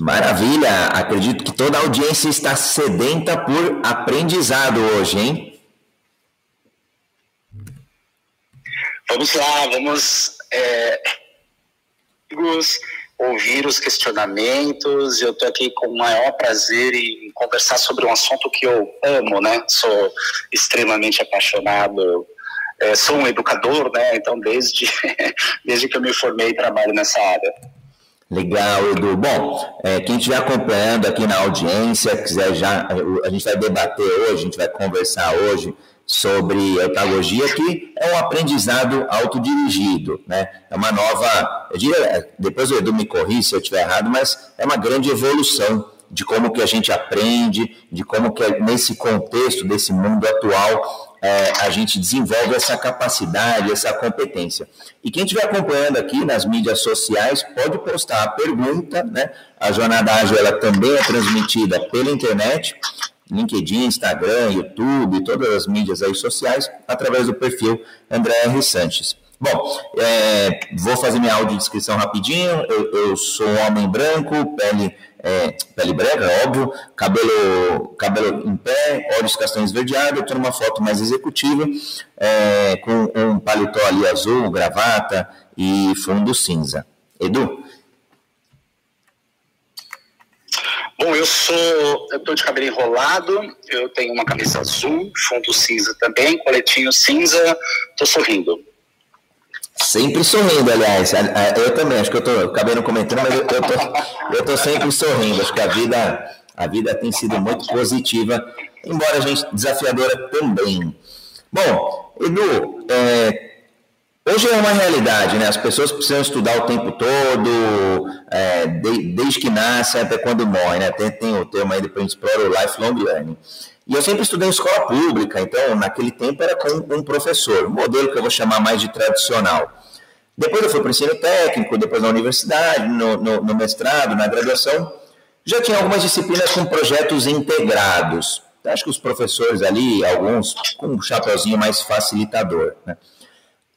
Maravilha! Acredito que toda a audiência está sedenta por aprendizado hoje, hein? Vamos lá, vamos é, ouvir os questionamentos. Eu estou aqui com o maior prazer em conversar sobre um assunto que eu amo, né? Sou extremamente apaixonado. É, sou um educador, né? Então, desde, desde que eu me formei, trabalho nessa área. Legal, Edu. Bom, é, quem estiver acompanhando aqui na audiência, quiser já, a gente vai debater hoje, a gente vai conversar hoje sobre eutagogia, que é um aprendizado autodirigido, né? É uma nova, eu diria, depois o Edu me corri se eu estiver errado, mas é uma grande evolução de como que a gente aprende, de como que nesse contexto desse mundo atual é, a gente desenvolve essa capacidade, essa competência. E quem estiver acompanhando aqui nas mídias sociais pode postar a pergunta, né? A Jornada Ágil ela também é transmitida pela internet, LinkedIn, Instagram, YouTube, todas as mídias aí sociais, através do perfil André R. Sanches. Bom, é, vou fazer minha audiodescrição rapidinho. Eu, eu, sou um homem branco, pele, é, pele branca, óbvio, cabelo, cabelo em pé, olhos castanhos esverdeados. Estou numa foto mais executiva, é, com um paletó ali azul, gravata e fundo cinza. Edu? Bom, eu sou, eu tô de cabelo enrolado, eu tenho uma camisa azul, fundo cinza também, coletinho cinza, tô sorrindo. Sempre sorrindo, aliás. Eu também, acho que eu tô, acabei não comentando, mas eu, eu, tô, eu tô sempre sorrindo. Acho que a vida, a vida tem sido muito positiva, embora a gente desafiadora também. Bom, Edu, é, hoje é uma realidade, né? As pessoas precisam estudar o tempo todo, é, de, desde que nascem até quando morrem, né? Tem, tem o termo aí, depois a gente explora o lifelong learning. E eu sempre estudei em escola pública, então naquele tempo era com um professor, um modelo que eu vou chamar mais de tradicional. Depois eu fui para o ensino técnico, depois na universidade, no, no, no mestrado, na graduação, já tinha algumas disciplinas com projetos integrados. Acho que os professores ali, alguns com um chapeuzinho mais facilitador. Né?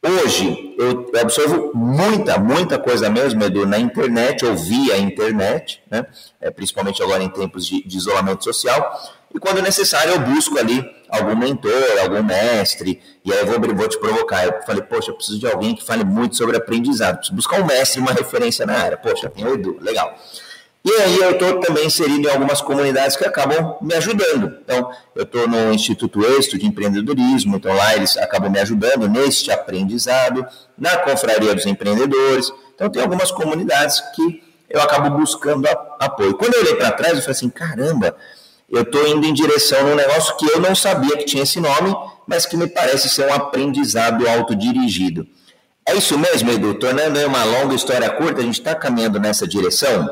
Hoje, eu observo muita, muita coisa mesmo, Edu, na internet, ou via internet, né? É, principalmente agora em tempos de, de isolamento social, e quando necessário, eu busco ali algum mentor, algum mestre, e aí eu vou, vou te provocar. Eu falei, poxa, eu preciso de alguém que fale muito sobre aprendizado, preciso buscar um mestre, uma referência na área. Poxa, tem o Edu, legal. E aí eu estou também inserido em algumas comunidades que acabam me ajudando. Então, eu estou no Instituto Êxito de Empreendedorismo, então lá eles acabam me ajudando neste aprendizado, na Confraria dos Empreendedores. Então, tem algumas comunidades que eu acabo buscando apoio. Quando eu olhei para trás, eu falei assim, caramba, eu estou indo em direção num negócio que eu não sabia que tinha esse nome, mas que me parece ser um aprendizado autodirigido. É isso mesmo, Edu? Tornando uma longa história curta, a gente está caminhando nessa direção?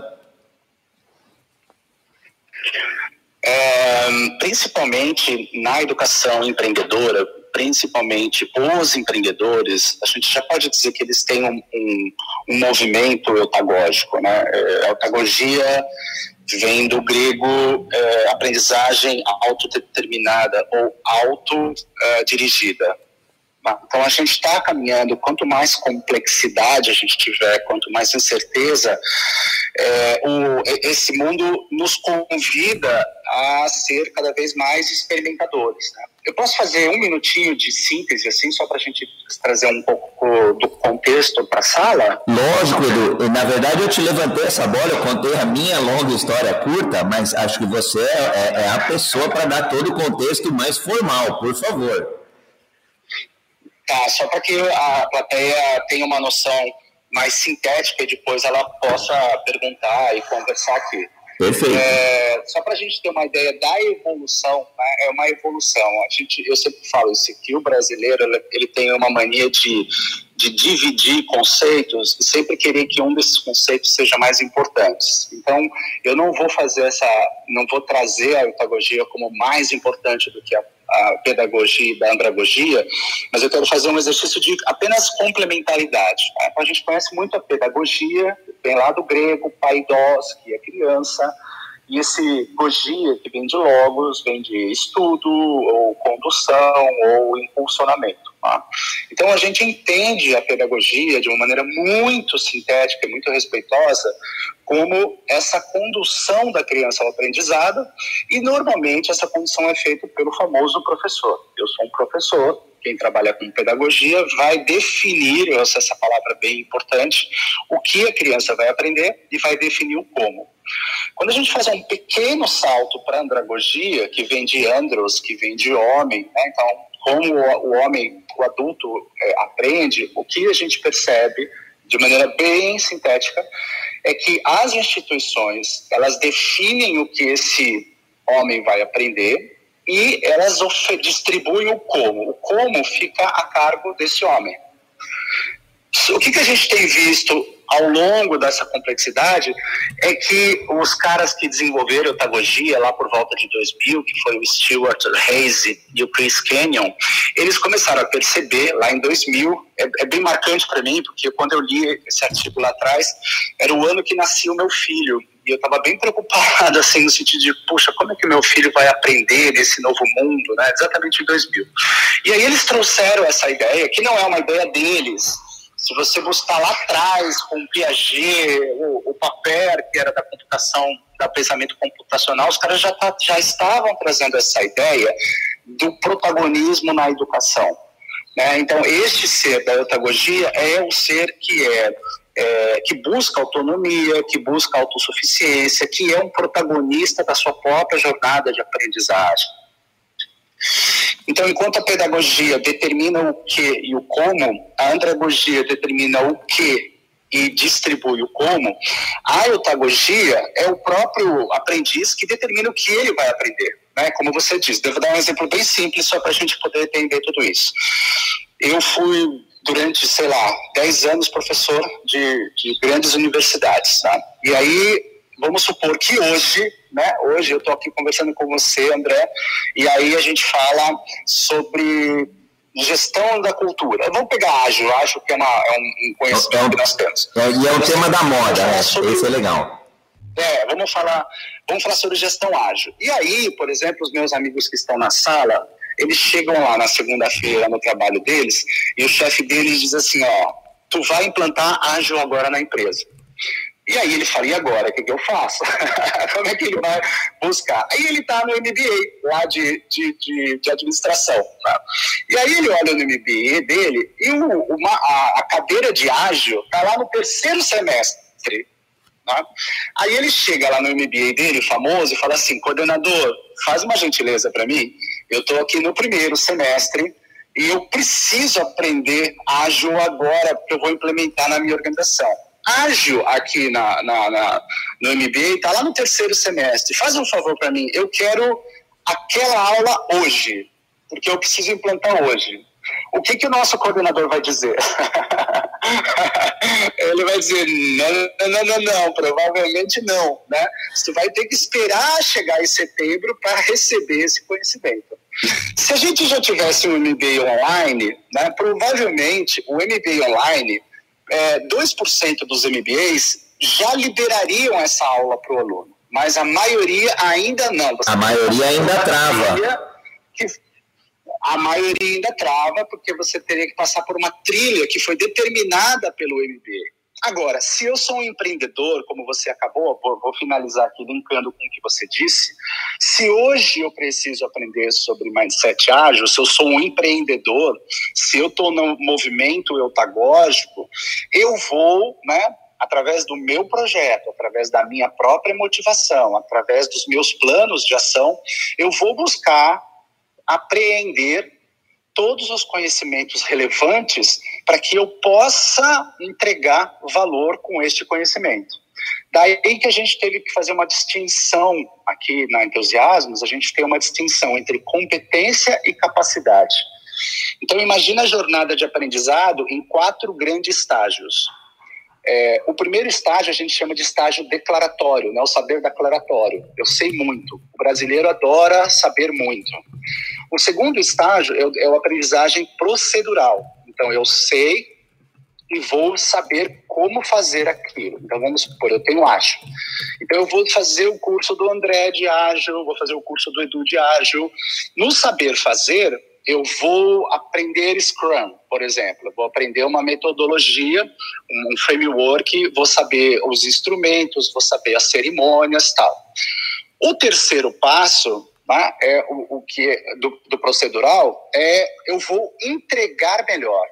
É, principalmente na educação empreendedora, principalmente os empreendedores, a gente já pode dizer que eles têm um, um, um movimento eutagógico. Né? É, a eutagogia vem do grego é, aprendizagem autodeterminada ou autodirigida. Então a gente está caminhando, quanto mais complexidade a gente tiver, quanto mais incerteza, é, o, esse mundo nos convida a ser cada vez mais experimentadores. Né? Eu posso fazer um minutinho de síntese, assim, só para a gente trazer um pouco do contexto para a sala? Lógico, Edu. Na verdade, eu te levantei essa bola, eu contei a minha longa história curta, mas acho que você é, é, é a pessoa para dar todo o contexto mais formal, por favor. Tá, só para que a plateia tenha uma noção mais sintética e depois ela possa perguntar e conversar aqui. Perfeito. É, só para a gente ter uma ideia da evolução, né, é uma evolução. A gente, eu sempre falo isso que o brasileiro ele, tem uma mania de, de dividir conceitos e sempre querer que um desses conceitos seja mais importante. Então, eu não vou fazer essa, não vou trazer a eutagogia como mais importante do que a a pedagogia da andragogia, mas eu quero fazer um exercício de apenas complementaridade. Né? Então, a gente conhece muito a pedagogia, vem lá do grego, paidos, que é criança, e esse gogia, que vem de logos, vem de estudo, ou condução, ou impulsionamento. Tá? Então a gente entende a pedagogia de uma maneira muito sintética e muito respeitosa como essa condução da criança ao aprendizado e normalmente essa condução é feita pelo famoso professor. Eu sou um professor, quem trabalha com pedagogia vai definir, eu sei essa palavra bem importante, o que a criança vai aprender e vai definir o como. Quando a gente faz um pequeno salto para a andragogia, que vem de andros, que vem de homem, né? então como o, homem, o adulto é, aprende, o que a gente percebe de maneira bem sintética é que as instituições elas definem o que esse homem vai aprender e elas distribuem o como. O como fica a cargo desse homem. O que, que a gente tem visto ao longo dessa complexidade é que os caras que desenvolveram a otagogia lá por volta de 2000, que foi o Stuart Hayes e o Chris Kenyon, eles começaram a perceber lá em 2000, é, é bem marcante para mim, porque quando eu li esse artigo lá atrás, era o ano que nascia o meu filho, e eu estava bem preocupado, assim, no sentido de, puxa, como é que meu filho vai aprender nesse novo mundo, né? Exatamente em 2000. E aí eles trouxeram essa ideia, que não é uma ideia deles, se você buscar lá atrás com o Piaget, o, o que era da computação, da pensamento computacional, os caras já, tá, já estavam trazendo essa ideia do protagonismo na educação. Né? Então, este ser da eutagogia é o ser que é, é, que busca autonomia, que busca autossuficiência, que é um protagonista da sua própria jornada de aprendizagem. Então, enquanto a pedagogia determina o que e o como, a andragogia determina o que e distribui o como, a eutagogia é o próprio aprendiz que determina o que ele vai aprender. Né? Como você disse, devo dar um exemplo bem simples só para a gente poder entender tudo isso. Eu fui durante, sei lá, 10 anos professor de, de grandes universidades. Tá? E aí vamos supor que hoje, né, hoje eu estou aqui conversando com você, André, e aí a gente fala sobre gestão da cultura. Vamos pegar ágil, acho que é, uma, é um conhecimento é, que nós temos. É, e é um tema da moda, né? Sobre, Esse é legal. É, vamos falar, vamos falar sobre gestão ágil. E aí, por exemplo, os meus amigos que estão na sala, eles chegam lá na segunda-feira no trabalho deles e o chefe deles diz assim, ó, tu vai implantar ágil agora na empresa. E aí ele fala, e agora, o que, que eu faço? Como é que ele vai buscar? Aí ele está no MBA, lá de, de, de, de administração. Tá? E aí ele olha no MBA dele e o, uma, a, a cadeira de ágil está lá no terceiro semestre. Tá? Aí ele chega lá no MBA dele, famoso, e fala assim, coordenador, faz uma gentileza para mim, eu estou aqui no primeiro semestre e eu preciso aprender ágil agora, porque eu vou implementar na minha organização ágil aqui na, na, na no MBA, está lá no terceiro semestre. Faz um favor para mim, eu quero aquela aula hoje, porque eu preciso implantar hoje. O que, que o nosso coordenador vai dizer? Ele vai dizer, não, não, não, não, provavelmente não. Né? Você vai ter que esperar chegar em setembro para receber esse conhecimento. Se a gente já tivesse um MBA online, né, provavelmente o MBA online é, 2% dos MBAs já liberariam essa aula para o aluno, mas a maioria ainda não. Você a maioria ainda trava. Que, a maioria ainda trava, porque você teria que passar por uma trilha que foi determinada pelo MBA. Agora, se eu sou um empreendedor, como você acabou, vou, vou, finalizar aqui linkando com o que você disse. Se hoje eu preciso aprender sobre mindset ágil, se eu sou um empreendedor, se eu estou no movimento eutagógico, eu vou, né, através do meu projeto, através da minha própria motivação, através dos meus planos de ação, eu vou buscar apreender todos os conhecimentos relevantes para que eu possa entregar valor com este conhecimento. Daí que a gente teve que fazer uma distinção aqui na Entusiasmos, a gente tem uma distinção entre competência e capacidade. Então imagina a jornada de aprendizado em quatro grandes estágios. É, o primeiro estágio a gente chama de estágio declaratório, né, o saber declaratório. Eu sei muito. O brasileiro adora saber muito. O segundo estágio é, é a aprendizagem procedural. Então, eu sei e vou saber como fazer aquilo. Então, vamos supor, eu tenho ágil. Então, eu vou fazer o curso do André de ágil, vou fazer o curso do Edu de ágil. No saber fazer, eu vou aprender Scrum, por exemplo, vou aprender uma metodologia, um framework, vou saber os instrumentos, vou saber as cerimônias, tal. O terceiro passo tá, é o, o que é do, do procedural é eu vou entregar melhor.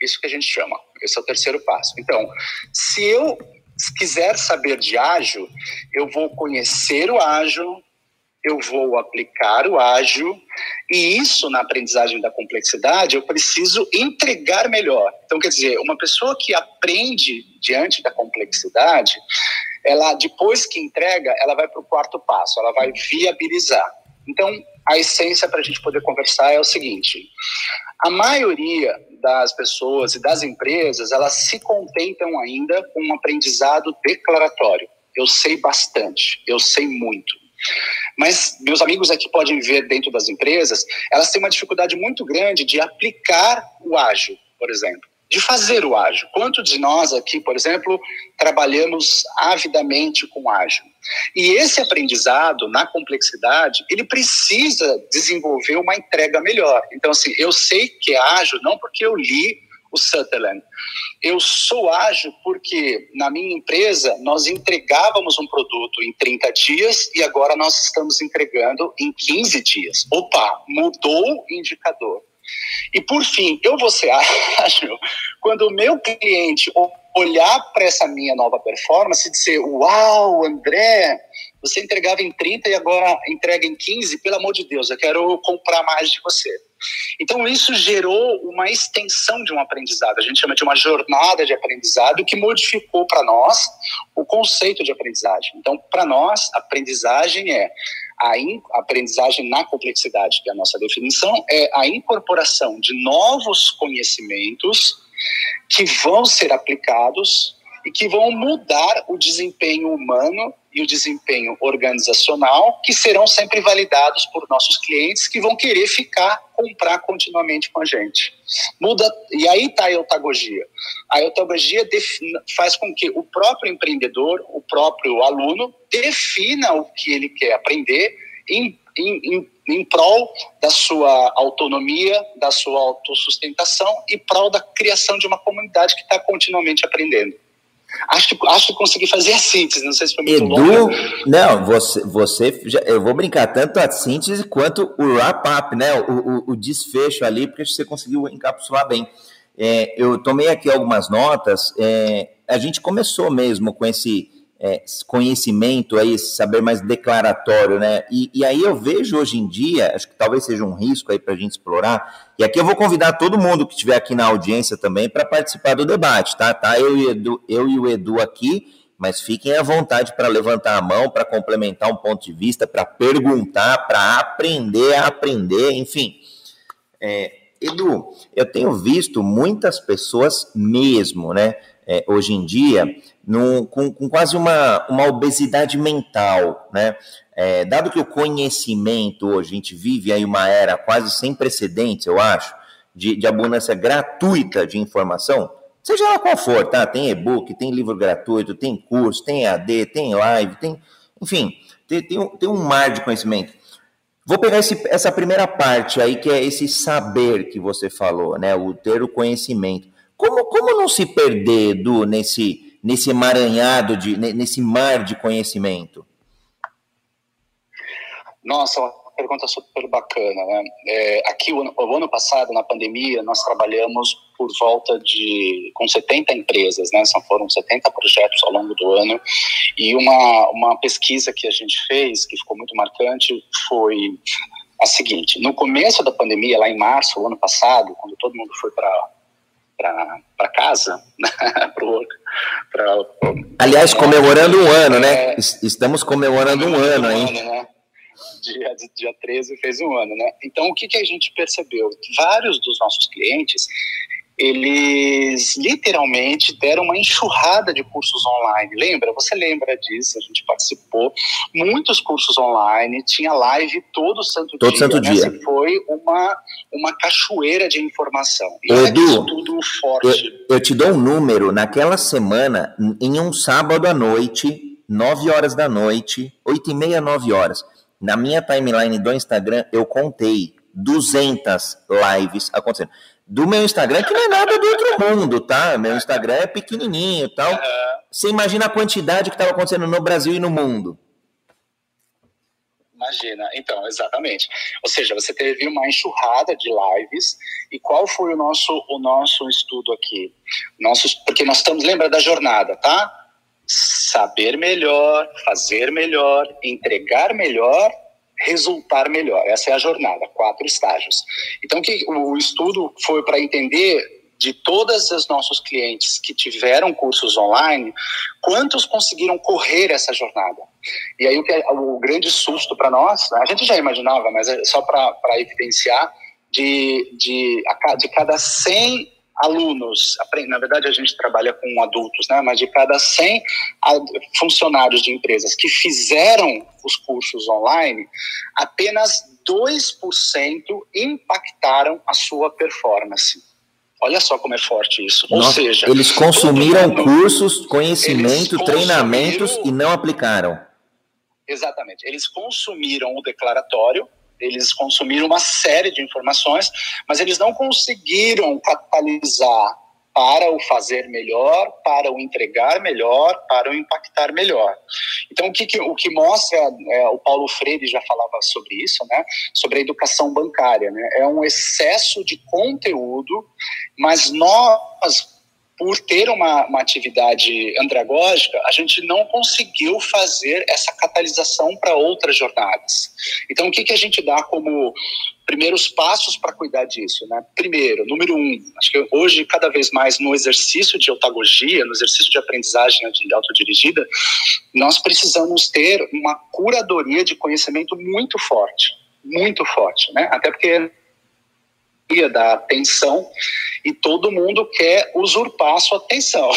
Isso que a gente chama. Esse é o terceiro passo. Então, se eu quiser saber de ágil, eu vou conhecer o ágil, eu vou aplicar o ágil, e isso na aprendizagem da complexidade eu preciso entregar melhor. Então, quer dizer, uma pessoa que aprende diante da complexidade, ela depois que entrega, ela vai para o quarto passo, ela vai viabilizar. Então, a essência para a gente poder conversar é o seguinte: a maioria das pessoas e das empresas, elas se contentam ainda com um aprendizado declaratório. Eu sei bastante, eu sei muito. Mas meus amigos aqui podem ver dentro das empresas, elas têm uma dificuldade muito grande de aplicar o ágil, por exemplo de fazer o ágil. Quantos de nós aqui, por exemplo, trabalhamos avidamente com ágil? E esse aprendizado na complexidade, ele precisa desenvolver uma entrega melhor. Então, assim, eu sei que é ágil não porque eu li o Sutherland. Eu sou ágil porque na minha empresa nós entregávamos um produto em 30 dias e agora nós estamos entregando em 15 dias. Opa, mudou o indicador. E por fim, eu vou ser ágil quando o meu cliente olhar para essa minha nova performance e dizer: Uau, André, você entregava em 30 e agora entrega em 15, pelo amor de Deus, eu quero comprar mais de você. Então, isso gerou uma extensão de um aprendizado, a gente chama de uma jornada de aprendizado que modificou para nós o conceito de aprendizagem. Então, para nós, aprendizagem é a aprendizagem na complexidade, que é a nossa definição, é a incorporação de novos conhecimentos que vão ser aplicados e que vão mudar o desempenho humano e o desempenho organizacional, que serão sempre validados por nossos clientes que vão querer ficar, comprar continuamente com a gente. Muda, e aí está a eutagogia. A eutagogia faz com que o próprio empreendedor, o próprio aluno, defina o que ele quer aprender em, em, em, em prol da sua autonomia, da sua autossustentação e prol da criação de uma comunidade que está continuamente aprendendo. Acho que, acho que consegui fazer a síntese, não sei se foi muito Edu, longo. Não, você, você já, eu vou brincar tanto a síntese quanto o wrap-up, né? O, o, o, desfecho ali, porque você conseguiu encapsular bem. É, eu tomei aqui algumas notas. É, a gente começou mesmo com esse é, conhecimento aí, esse saber mais declaratório, né? E, e, aí eu vejo hoje em dia, acho que talvez seja um risco aí para a gente explorar. E aqui eu vou convidar todo mundo que estiver aqui na audiência também para participar do debate, tá? Tá eu e, Edu, eu e o Edu aqui, mas fiquem à vontade para levantar a mão, para complementar um ponto de vista, para perguntar, para aprender a aprender, enfim. É, Edu, eu tenho visto muitas pessoas mesmo, né? É, hoje em dia no, com, com, quase uma, uma obesidade mental, né? É, dado que o conhecimento hoje, a gente vive aí uma era quase sem precedentes, eu acho, de, de abundância gratuita de informação, seja lá qual for, tá? Tem e-book, tem livro gratuito, tem curso, tem AD, tem live, tem, enfim, tem, tem, um, tem um mar de conhecimento. Vou pegar esse, essa primeira parte aí, que é esse saber que você falou, né? O ter o conhecimento. Como, como não se perder, Edu, nesse, nesse emaranhado, de, nesse mar de conhecimento? Nossa, uma pergunta super bacana. Né? É, aqui, o ano, o ano, passado, na pandemia, nós trabalhamos por volta de, com 70 empresas, né? São, foram 70 projetos ao longo do ano, e uma, uma pesquisa que a gente fez, que ficou muito marcante, foi a seguinte, no começo da pandemia, lá em março, o ano passado, quando todo mundo foi para para casa, né? pra, Aliás, comemorando um ano, né? É, Estamos comemorando um ano, hein? né? Dia, dia 13 fez um ano, né? Então, o que, que a gente percebeu? Vários dos nossos clientes, eles literalmente deram uma enxurrada de cursos online. Lembra? Você lembra disso? A gente participou. Muitos cursos online, tinha live todo santo todo dia. Santo né? dia. Foi uma, uma cachoeira de informação. E Edu, tudo forte. Eu, eu te dou um número. Naquela semana, em um sábado à noite, 9 horas da noite, 8 e meia, 9 horas, na minha timeline do Instagram, eu contei 200 lives acontecendo. Do meu Instagram, que não é nada do outro mundo, tá? Meu Instagram é pequenininho e tal. Você imagina a quantidade que estava acontecendo no Brasil e no mundo. Imagina, então, exatamente. Ou seja, você teve uma enxurrada de lives. E qual foi o nosso, o nosso estudo aqui? Nossos, porque nós estamos, lembra da jornada, tá? Saber melhor, fazer melhor, entregar melhor, resultar melhor. Essa é a jornada, quatro estágios. Então, que o estudo foi para entender de todos os nossos clientes que tiveram cursos online, quantos conseguiram correr essa jornada? E aí o, é, o grande susto para nós, a gente já imaginava, mas é só para evidenciar, de, de, de cada 100 alunos, na verdade a gente trabalha com adultos, né, mas de cada 100 funcionários de empresas que fizeram os cursos online, apenas 2% impactaram a sua performance. Olha só como é forte isso. Ou Nossa, seja, eles consumiram cursos, conhecimento, treinamentos e não aplicaram. Exatamente. Eles consumiram o declaratório, eles consumiram uma série de informações, mas eles não conseguiram catalisar para o fazer melhor, para o entregar melhor, para o impactar melhor. Então, o que, o que mostra, é, o Paulo Freire já falava sobre isso, né, sobre a educação bancária, né, é um excesso de conteúdo, mas nós, por ter uma, uma atividade andragógica, a gente não conseguiu fazer essa catalisação para outras jornadas. Então, o que, que a gente dá como primeiros passos para cuidar disso? Né? Primeiro, número um, acho que hoje, cada vez mais no exercício de otagogia, no exercício de aprendizagem autodirigida, nós precisamos ter uma curadoria de conhecimento muito forte, muito forte, né? Até porque da atenção e todo mundo quer usurpar a sua atenção.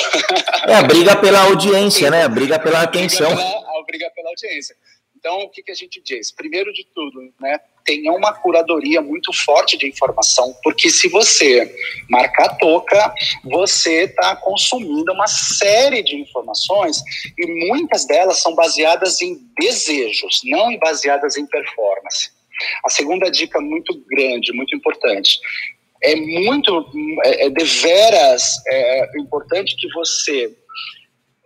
É a briga pela audiência, né? A briga pela atenção. A briga pela, a briga pela audiência. Então, o que, que a gente diz? Primeiro de tudo, né, tenha uma curadoria muito forte de informação, porque se você marcar toca, você está consumindo uma série de informações e muitas delas são baseadas em desejos, não baseadas em performance. A segunda dica muito grande, muito importante, é muito, é, é deveras é, importante que você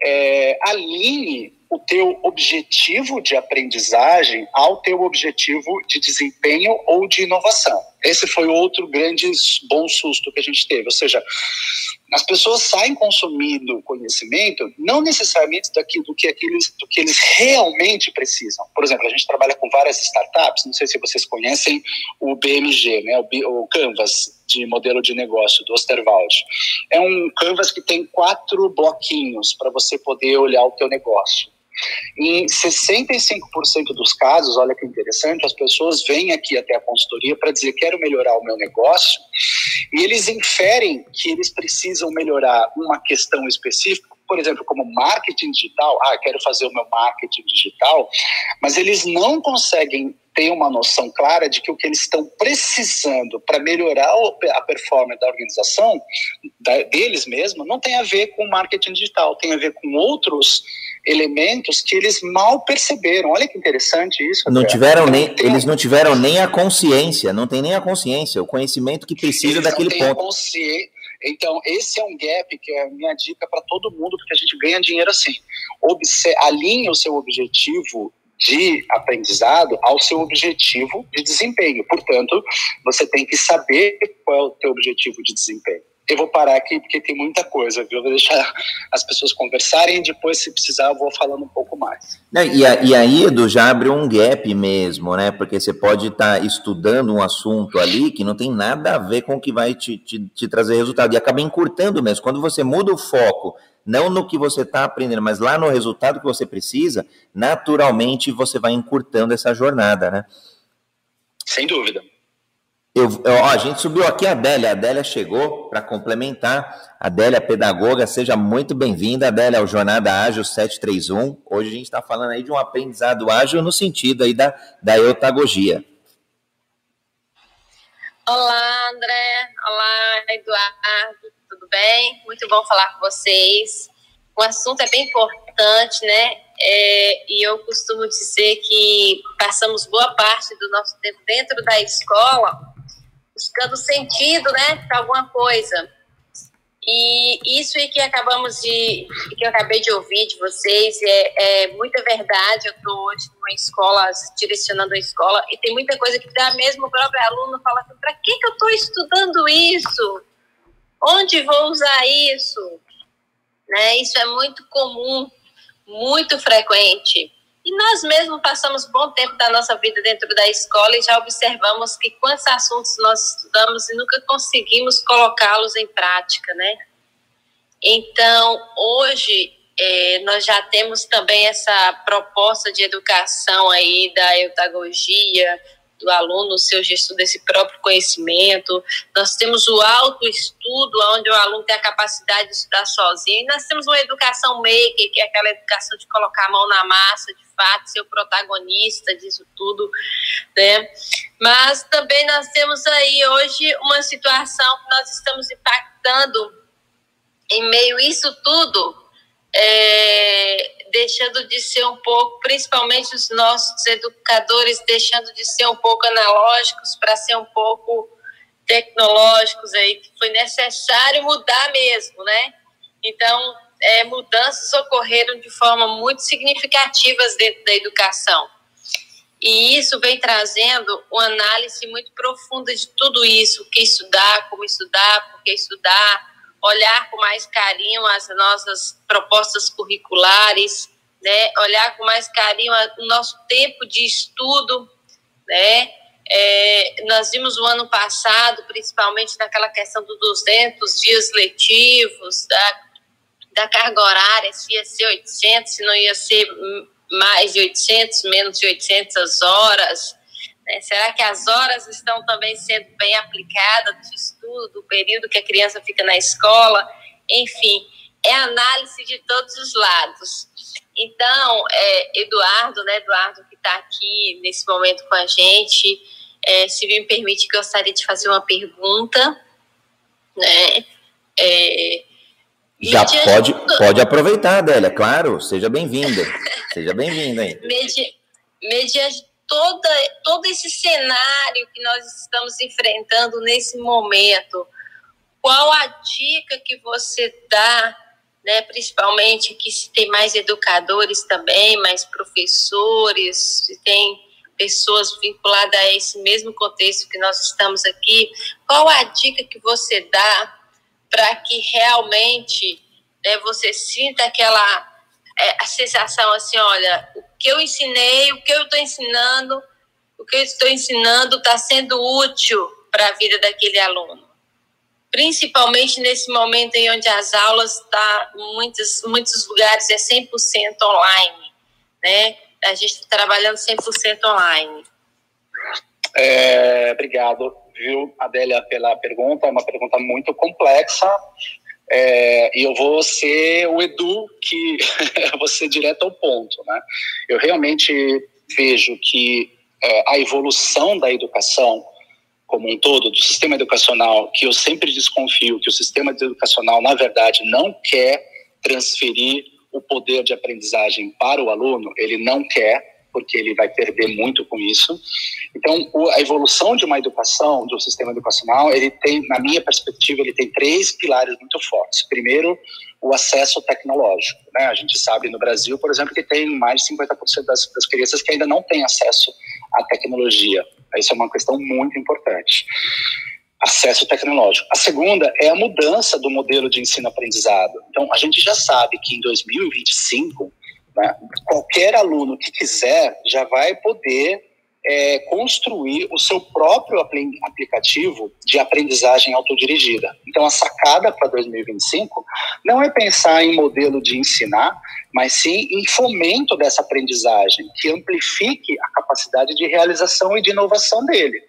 é, alinhe o teu objetivo de aprendizagem ao teu objetivo de desempenho ou de inovação. Esse foi outro grande bom susto que a gente teve. Ou seja, as pessoas saem consumindo conhecimento não necessariamente daquilo do que, aqueles, do que eles realmente precisam. Por exemplo, a gente trabalha com várias startups, não sei se vocês conhecem o BMG, né, o, Canvas de modelo de negócio do Osterwald. É um Canvas que tem quatro bloquinhos para você poder olhar o teu negócio. Em 65% dos casos, olha que interessante, as pessoas vêm aqui até a consultoria para dizer quero melhorar o meu negócio e eles inferem que eles precisam melhorar uma questão específica, por exemplo, como marketing digital, ah, quero fazer o meu marketing digital, mas eles não conseguem ter uma noção clara de que o que eles estão precisando para melhorar a performance da organização, deles mesmo, não tem a ver com marketing digital, tem a ver com outros elementos que eles mal perceberam. Olha que interessante isso. Não tiveram então, nem, eles não tiveram nem a consciência, não tem nem a consciência, o conhecimento que precisa eles daquele ponto. Então, esse é um gap que é a minha dica para todo mundo, porque a gente ganha dinheiro assim. Obse alinhe o seu objetivo de aprendizado ao seu objetivo de desempenho. Portanto, você tem que saber qual é o teu objetivo de desempenho eu vou parar aqui porque tem muita coisa, viu? Eu vou deixar as pessoas conversarem e depois, se precisar, eu vou falando um pouco mais. E, e aí, Edu, já abre um gap mesmo, né? Porque você pode estar tá estudando um assunto ali que não tem nada a ver com o que vai te, te, te trazer resultado. E acaba encurtando mesmo. Quando você muda o foco, não no que você está aprendendo, mas lá no resultado que você precisa, naturalmente você vai encurtando essa jornada, né? Sem dúvida. Eu, ó, a gente subiu aqui a Adélia. A Adélia chegou para complementar. Adélia, pedagoga, seja muito bem-vinda. Adélia, ao Jornada Ágil 731. Hoje a gente está falando aí de um aprendizado ágil no sentido aí da, da eutagogia. Olá, André. Olá, Eduardo. Tudo bem? Muito bom falar com vocês. O assunto é bem importante, né? É, e eu costumo dizer que passamos boa parte do nosso tempo dentro da escola buscando sentido, né, para alguma coisa. E isso que acabamos de, que eu acabei de ouvir de vocês, é, é muita verdade. Eu estou hoje numa escola, direcionando a escola, e tem muita coisa que dá mesmo o próprio aluno fala assim, para que, que eu estou estudando isso? Onde vou usar isso? Né? Isso é muito comum, muito frequente. E nós mesmos passamos bom tempo da nossa vida dentro da escola e já observamos que quantos assuntos nós estudamos e nunca conseguimos colocá-los em prática, né? Então, hoje, é, nós já temos também essa proposta de educação aí da eutagogia, do aluno, seu gesto desse próprio conhecimento. Nós temos o autoestudo, onde o aluno tem a capacidade de estudar sozinho. E nós temos uma educação maker, que é aquela educação de colocar a mão na massa, de fato, ser o protagonista disso tudo, né? Mas também nós temos aí hoje uma situação que nós estamos impactando em meio a isso tudo, é, deixando de ser um pouco, principalmente os nossos educadores, deixando de ser um pouco analógicos para ser um pouco tecnológicos aí, que foi necessário mudar mesmo, né? Então, é, mudanças ocorreram de forma muito significativas dentro da educação. E isso vem trazendo uma análise muito profunda de tudo isso, o que estudar, como estudar, por que estudar, olhar com mais carinho as nossas propostas curriculares, né? olhar com mais carinho o nosso tempo de estudo, né? É, nós vimos o ano passado, principalmente naquela questão dos 200 dias letivos, da, da carga horária, se ia ser 800, se não ia ser mais de 800, menos de 800 horas, né? Será que as horas estão também sendo bem aplicadas de estudo, do período que a criança fica na escola? Enfim, é análise de todos os lados. Então, é, Eduardo, né, Eduardo que está aqui nesse momento com a gente, é, se me permite, gostaria de fazer uma pergunta, né? É, Já pode, pode aproveitar, Adélia, claro, seja bem-vinda. seja bem-vinda aí. Medi, mediante toda, todo esse cenário que nós estamos enfrentando nesse momento, qual a dica que você dá, né, principalmente que se tem mais educadores também, mais professores, se tem pessoas vinculadas a esse mesmo contexto que nós estamos aqui, qual a dica que você dá para que realmente né, você sinta aquela é, a sensação assim, olha, o que eu ensinei, o que eu estou ensinando, o que eu estou ensinando está sendo útil para a vida daquele aluno. Principalmente nesse momento em onde as aulas tá muitos muitos lugares é 100% online, né? A gente está trabalhando 100% online. É, obrigado, viu, Adélia, pela pergunta. É uma pergunta muito complexa é, e eu vou ser o Edu, que vou ser direto ao ponto. Né? Eu realmente vejo que é, a evolução da educação como um todo, do sistema educacional, que eu sempre desconfio que o sistema educacional, na verdade, não quer transferir o poder de aprendizagem para o aluno, ele não quer, porque ele vai perder muito com isso. Então, a evolução de uma educação, um sistema educacional, ele tem, na minha perspectiva, ele tem três pilares muito fortes. Primeiro, o acesso tecnológico. Né? A gente sabe no Brasil, por exemplo, que tem mais de 50% das, das crianças que ainda não têm acesso à tecnologia. Isso é uma questão muito importante acesso tecnológico. A segunda é a mudança do modelo de ensino-aprendizado. Então, a gente já sabe que em 2025 né? Qualquer aluno que quiser já vai poder é, construir o seu próprio aplicativo de aprendizagem autodirigida. Então, a sacada para 2025 não é pensar em modelo de ensinar, mas sim em fomento dessa aprendizagem, que amplifique a capacidade de realização e de inovação dele.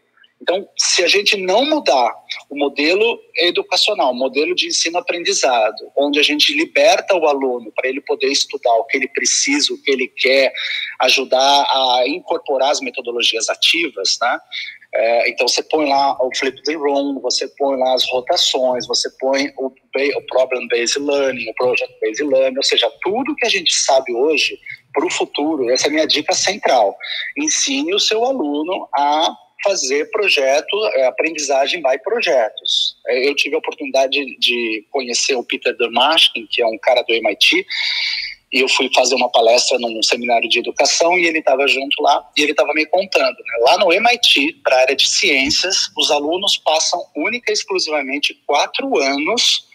Então, se a gente não mudar o modelo educacional, o modelo de ensino-aprendizado, onde a gente liberta o aluno para ele poder estudar o que ele precisa, o que ele quer, ajudar a incorporar as metodologias ativas, né? É, então você põe lá o flip the room, você põe lá as rotações, você põe o, o problem-based learning, o project-based learning, ou seja, tudo que a gente sabe hoje para o futuro, essa é a minha dica central. Ensine o seu aluno a fazer projeto, é, aprendizagem by projetos. É, eu tive a oportunidade de conhecer o Peter Dermashkin, que é um cara do MIT, e eu fui fazer uma palestra num seminário de educação e ele estava junto lá e ele estava me contando. Né? Lá no MIT, para a área de ciências, os alunos passam única e exclusivamente quatro anos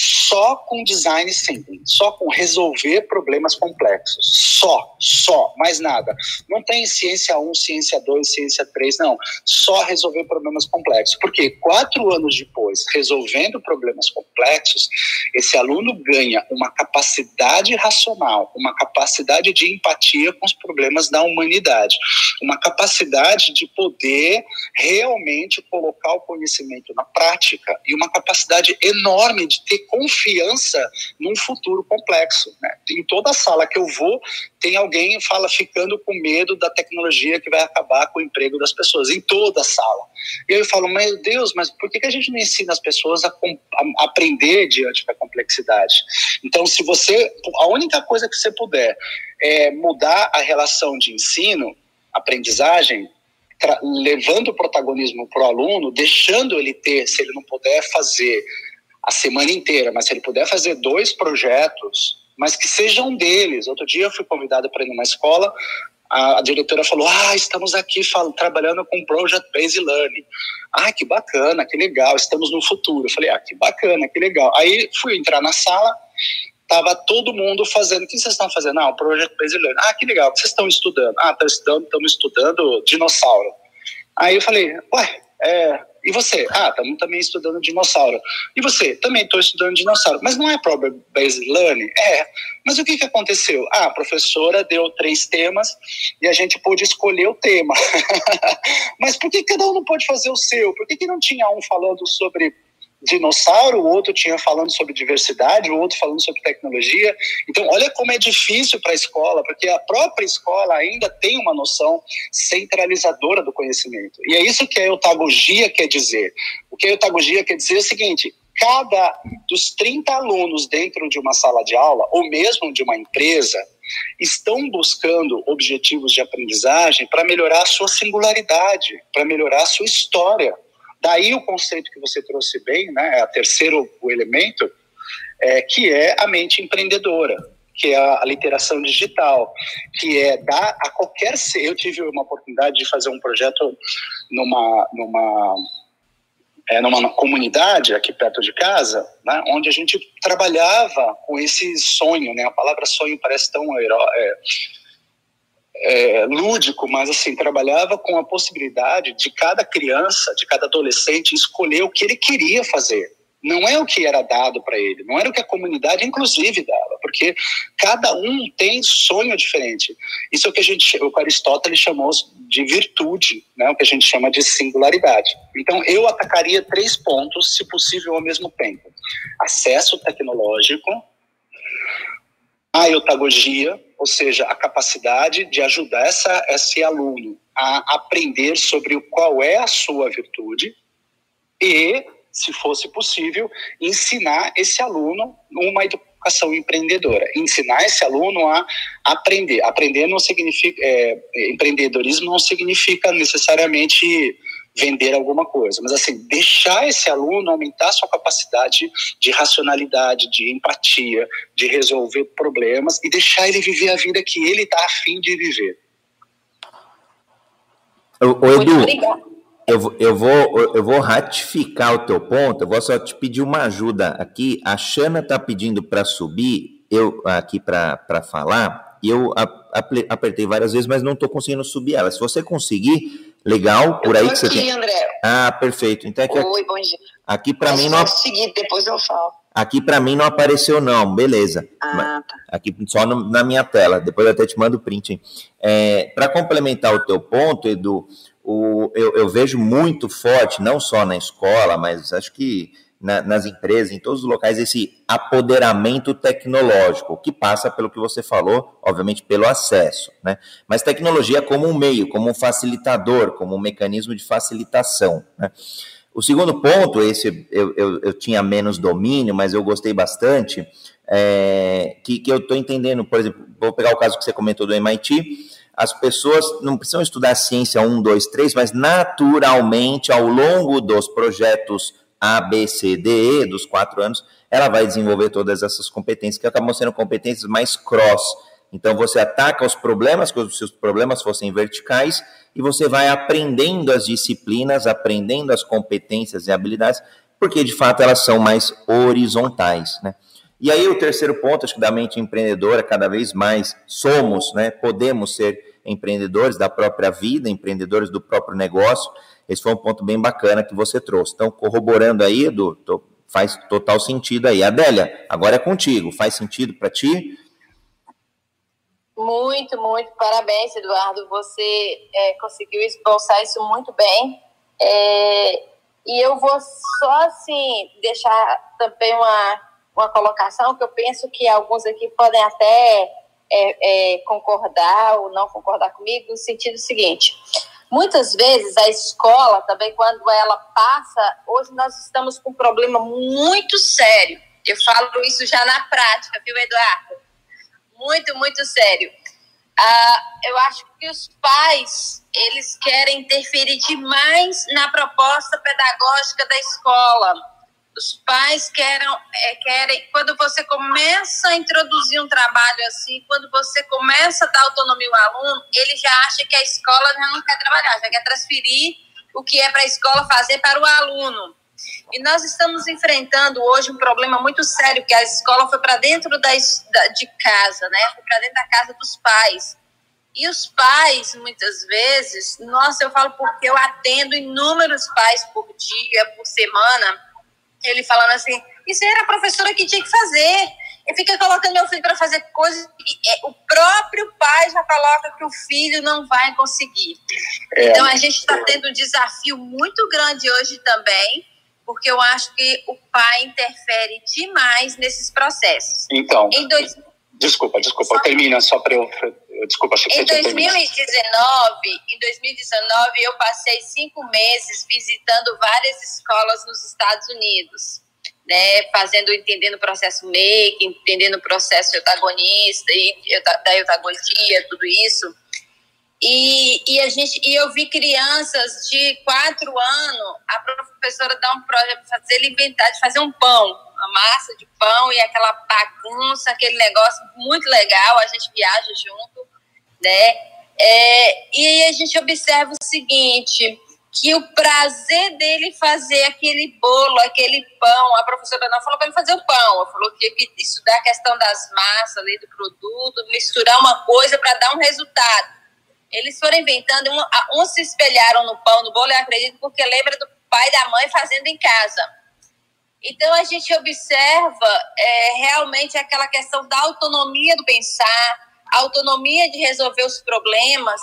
só com design thinking, só com resolver problemas complexos. Só, só, mais nada. Não tem ciência 1, ciência 2, ciência 3, não. Só resolver problemas complexos. Porque quatro anos depois, resolvendo problemas complexos, esse aluno ganha uma capacidade racional, uma capacidade de empatia com os problemas da humanidade, uma capacidade de poder realmente colocar o conhecimento na prática e uma capacidade enorme de ter confiança num futuro complexo. Né? Em toda sala que eu vou, tem alguém fala ficando com medo da tecnologia que vai acabar com o emprego das pessoas, em toda sala. E eu falo, meu Deus, mas por que a gente não ensina as pessoas a, a aprender diante da complexidade? Então, se você, a única coisa que você puder é mudar a relação de ensino, aprendizagem, levando o protagonismo para o aluno, deixando ele ter, se ele não puder fazer a semana inteira, mas se ele puder fazer dois projetos, mas que sejam deles. Outro dia eu fui convidado para ir numa escola, a, a, diretora falou: Ah, estamos aqui falo, trabalhando com Project Based Learning. Ah, que bacana, que legal, estamos no futuro. Eu falei: Ah, que bacana, que legal. Aí fui entrar na sala, tava todo mundo fazendo. O que vocês estão fazendo? Ah, Project Based Learning. Ah, que legal, o que vocês estão estudando? Ah, estamos estudando, estudando dinossauro. Aí eu falei: Ué, é, e você? Ah, estamos também estudando dinossauro. E você? Também estou estudando dinossauro. Mas não é problem-based learning? É. Mas o que, que aconteceu? Ah, a professora deu três temas e a gente pôde escolher o tema. Mas por que cada um não pode fazer o seu? Por que, que não tinha um falando sobre dinossauro, o outro tinha falando sobre diversidade, o outro falando sobre tecnologia. Então, olha como é difícil para a escola, porque a própria escola ainda tem uma noção centralizadora do conhecimento. E é isso que a eutagogia quer dizer. O que a eutagogia quer dizer é o seguinte: cada dos 30 alunos dentro de uma sala de aula, ou mesmo de uma empresa, estão buscando objetivos de aprendizagem para melhorar a sua singularidade, para melhorar a sua história. Daí o conceito que você trouxe bem, né, é o terceiro o elemento, é, que é a mente empreendedora, que é a, a literação digital, que é dar a qualquer ser. Eu tive uma oportunidade de fazer um projeto numa, numa, é, numa comunidade aqui perto de casa, né, onde a gente trabalhava com esse sonho, né? A palavra sonho parece tão é, é, lúdico, mas assim, trabalhava com a possibilidade de cada criança, de cada adolescente escolher o que ele queria fazer. Não é o que era dado para ele, não era o que a comunidade, inclusive, dava, porque cada um tem sonho diferente. Isso é o que a gente, o Aristóteles chamou de virtude, né? o que a gente chama de singularidade. Então, eu atacaria três pontos, se possível, ao mesmo tempo: acesso tecnológico, a eutagogia, ou seja, a capacidade de ajudar essa, esse aluno a aprender sobre qual é a sua virtude e, se fosse possível, ensinar esse aluno uma educação empreendedora, ensinar esse aluno a aprender. Aprender não significa é, empreendedorismo não significa necessariamente vender alguma coisa, mas assim, deixar esse aluno aumentar sua capacidade de racionalidade, de empatia, de resolver problemas e deixar ele viver a vida que ele está afim de viver. O, o Edu, eu, eu, vou, eu vou ratificar o teu ponto, eu vou só te pedir uma ajuda aqui. A Xana está pedindo para subir, eu aqui para falar, e eu apertei várias vezes, mas não estou conseguindo subir ela. Se você conseguir, legal, por aí que você tem. André. Ah, perfeito. Então é que Oi, bom dia. Aqui para mim não. seguir, depois eu falo. Aqui para mim não apareceu não, beleza. Ah, tá. Aqui só no, na minha tela. Depois eu até te mando o print. É, para complementar o teu ponto, Edu, o, eu, eu vejo muito forte, não só na escola, mas acho que na, nas empresas, em todos os locais, esse apoderamento tecnológico, que passa pelo que você falou, obviamente pelo acesso, né? Mas tecnologia como um meio, como um facilitador, como um mecanismo de facilitação, né? O segundo ponto, esse eu, eu, eu tinha menos domínio, mas eu gostei bastante, é, que, que eu estou entendendo, por exemplo, vou pegar o caso que você comentou do MIT, as pessoas não precisam estudar ciência 1, 2, 3, mas naturalmente, ao longo dos projetos A, B, C, D, E, dos quatro anos, ela vai desenvolver todas essas competências, que acabam sendo competências mais cross. Então, você ataca os problemas, como se os problemas fossem verticais, e você vai aprendendo as disciplinas, aprendendo as competências e habilidades, porque de fato elas são mais horizontais, né? E aí o terceiro ponto, acho que da mente empreendedora, cada vez mais somos, né? Podemos ser empreendedores da própria vida, empreendedores do próprio negócio. Esse foi um ponto bem bacana que você trouxe. Então, corroborando aí, Edu, tô, faz total sentido aí. Adélia, agora é contigo. Faz sentido para ti? Muito, muito. Parabéns, Eduardo. Você é, conseguiu esboçar isso muito bem. É, e eu vou só, assim, deixar também uma, uma colocação que eu penso que alguns aqui podem até é, é, concordar ou não concordar comigo, no sentido seguinte. Muitas vezes a escola também, quando ela passa, hoje nós estamos com um problema muito sério. Eu falo isso já na prática, viu, Eduardo? Muito, muito sério. Ah, eu acho que os pais eles querem interferir demais na proposta pedagógica da escola. Os pais querem, é, querem, quando você começa a introduzir um trabalho assim, quando você começa a dar autonomia ao aluno, ele já acha que a escola já não quer trabalhar, já quer transferir o que é para a escola fazer para o aluno. E nós estamos enfrentando hoje um problema muito sério, que a escola foi para dentro da, de casa, né? Foi para dentro da casa dos pais. E os pais, muitas vezes, nossa, eu falo porque eu atendo inúmeros pais por dia, por semana, ele falando assim, isso era a professora que tinha que fazer. E fica colocando meu filho para fazer coisas que é, o próprio pai já coloca que o filho não vai conseguir. É. Então a gente está tendo um desafio muito grande hoje também porque eu acho que o pai interfere demais nesses processos. Então, dois... desculpa, desculpa, só... termina só para eu, desculpa, achei que em 2019, em 2019 eu passei cinco meses visitando várias escolas nos Estados Unidos, né, fazendo, entendendo o processo make, entendendo o processo eutagonista e da eutagogia, tudo isso. E, e, a gente, e eu vi crianças de quatro anos, a professora dá um projeto para fazer inventar de fazer um pão, uma massa de pão e aquela bagunça, aquele negócio muito legal, a gente viaja junto, né? É, e a gente observa o seguinte, que o prazer dele fazer aquele bolo, aquele pão, a professora não falou para ele fazer o pão, ela falou que estudar a questão das massas ali do produto, misturar uma coisa para dar um resultado. Eles foram inventando, um, uns se espelharam no pão, no bolo, eu acredito, porque lembra do pai e da mãe fazendo em casa. Então a gente observa é, realmente aquela questão da autonomia do pensar, autonomia de resolver os problemas.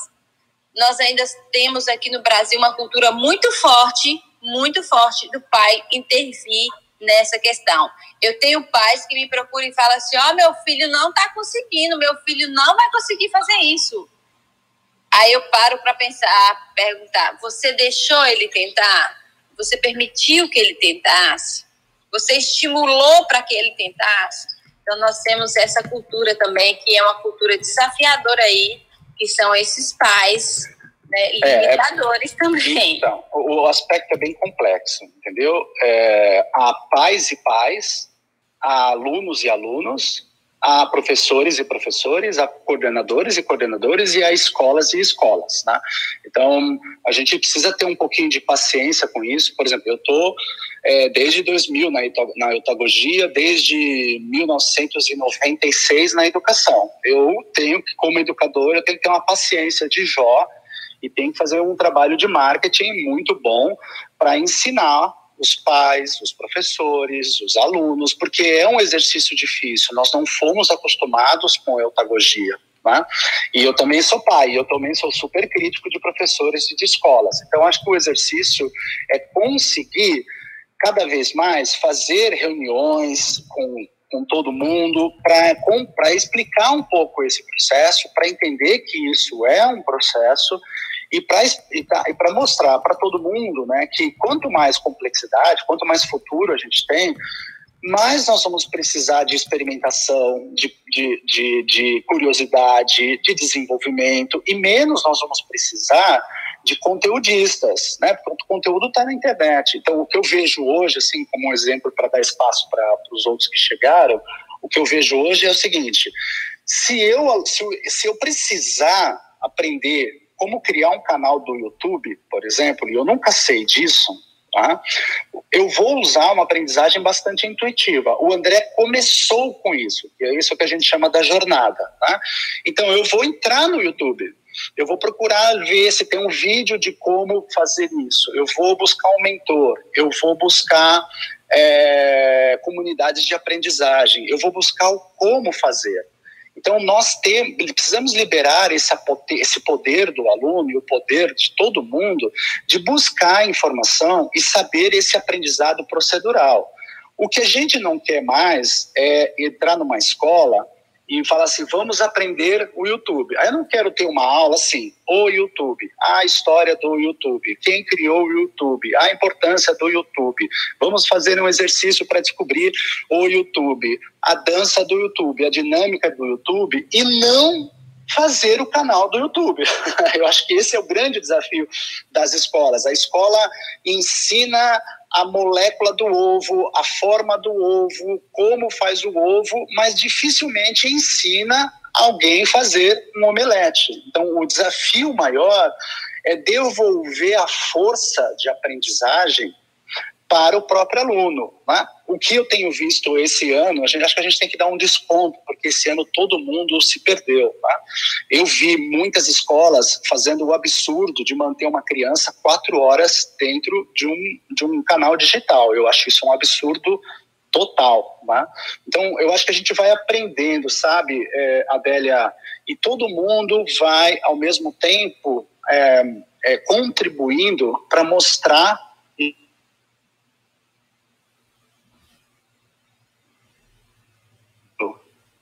Nós ainda temos aqui no Brasil uma cultura muito forte, muito forte do pai intervir nessa questão. Eu tenho pais que me procuram e falam assim: ó, oh, meu filho não está conseguindo, meu filho não vai conseguir fazer isso. Aí eu paro para pensar, perguntar: você deixou ele tentar? Você permitiu que ele tentasse? Você estimulou para que ele tentasse? Então nós temos essa cultura também que é uma cultura desafiadora aí, que são esses pais né, limitadores é, também. Então, o aspecto é bem complexo, entendeu? É, há pais e pais, há alunos e alunos, a professores e professores, a coordenadores e coordenadores e a escolas e escolas, né? Então, a gente precisa ter um pouquinho de paciência com isso. Por exemplo, eu estou é, desde 2000 na, na eutagogia, desde 1996 na educação. Eu tenho que, como educador, eu tenho que ter uma paciência de Jó e tenho que fazer um trabalho de marketing muito bom para ensinar os pais, os professores, os alunos, porque é um exercício difícil. Nós não fomos acostumados com eutagogia. Né? E eu também sou pai, eu também sou super crítico de professores e de escolas. Então, acho que o exercício é conseguir cada vez mais fazer reuniões com, com todo mundo para explicar um pouco esse processo, para entender que isso é um processo e para mostrar para todo mundo né, que quanto mais complexidade, quanto mais futuro a gente tem, mais nós vamos precisar de experimentação, de, de, de, de curiosidade, de desenvolvimento, e menos nós vamos precisar de conteudistas, né? Porque o conteúdo está na internet. Então, o que eu vejo hoje, assim, como um exemplo para dar espaço para os outros que chegaram, o que eu vejo hoje é o seguinte: se eu, se eu, se eu precisar aprender como criar um canal do YouTube, por exemplo, e eu nunca sei disso, tá? Eu vou usar uma aprendizagem bastante intuitiva. O André começou com isso, que é isso que a gente chama da jornada, tá? Então eu vou entrar no YouTube, eu vou procurar ver se tem um vídeo de como fazer isso. Eu vou buscar um mentor. Eu vou buscar é, comunidades de aprendizagem. Eu vou buscar o como fazer. Então, nós temos, precisamos liberar esse, esse poder do aluno e o poder de todo mundo de buscar informação e saber esse aprendizado procedural. O que a gente não quer mais é entrar numa escola e falar assim, vamos aprender o YouTube. Aí eu não quero ter uma aula assim, o YouTube, a história do YouTube, quem criou o YouTube, a importância do YouTube. Vamos fazer um exercício para descobrir o YouTube, a dança do YouTube, a dinâmica do YouTube e não fazer o canal do YouTube. Eu acho que esse é o grande desafio das escolas. A escola ensina a molécula do ovo, a forma do ovo, como faz o ovo, mas dificilmente ensina alguém fazer um omelete. Então, o desafio maior é devolver a força de aprendizagem para o próprio aluno. Né? O que eu tenho visto esse ano, a gente acho que a gente tem que dar um desconto, porque esse ano todo mundo se perdeu. Tá? Eu vi muitas escolas fazendo o absurdo de manter uma criança quatro horas dentro de um, de um canal digital. Eu acho isso um absurdo total. Né? Então, eu acho que a gente vai aprendendo, sabe, é, Adélia? E todo mundo vai, ao mesmo tempo, é, é, contribuindo para mostrar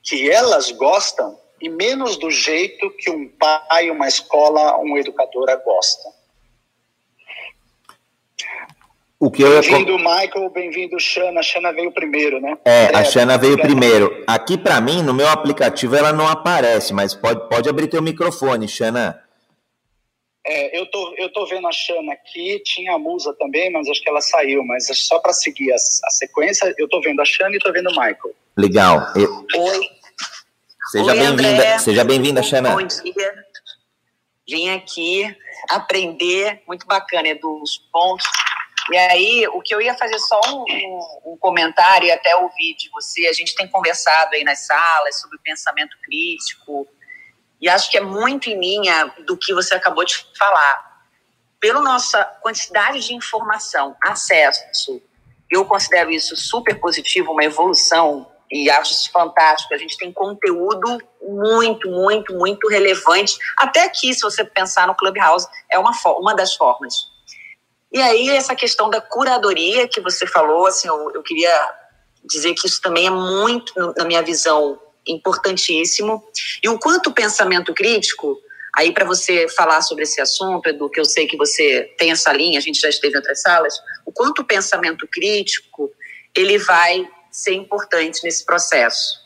que elas gostam e menos do jeito que um pai, uma escola, um educadora gosta. O que bem-vindo, Michael, bem-vindo, Xana. A Xana veio primeiro, né? É, a Xana veio primeiro. Aqui, para mim, no meu aplicativo, ela não aparece, mas pode, pode abrir teu microfone, Xana. É, eu, tô, eu tô vendo a Xana aqui, tinha a Musa também, mas acho que ela saiu. Mas é só para seguir a, a, sequência, eu tô vendo a Xana e tô vendo o Michael. Legal. Eu... Oi. Seja bem-vinda, seja bem-vinda, Xana. Bom dia. Vim aqui aprender, muito bacana, Edu, os pontos. E aí, o que eu ia fazer só um, um, um, comentário e até ouvir de você, a gente tem conversado aí nas salas sobre o pensamento crítico, e acho que é muito em linha do que você acabou de falar. Pela nossa quantidade de informação, acesso, eu considero isso super positivo, uma evolução e acho isso fantástico. A gente tem conteúdo muito, muito, muito relevante. Até aqui, se você pensar no Clubhouse, é uma, uma das formas. E aí, essa questão da curadoria que você falou, assim, eu, eu queria dizer que isso também é muito, na minha visão, importantíssimo. E o quanto o pensamento crítico, aí para você falar sobre esse assunto, Edu, que eu sei que você tem essa linha, a gente já esteve em outras salas, o quanto o pensamento crítico ele vai ser importante nesse processo.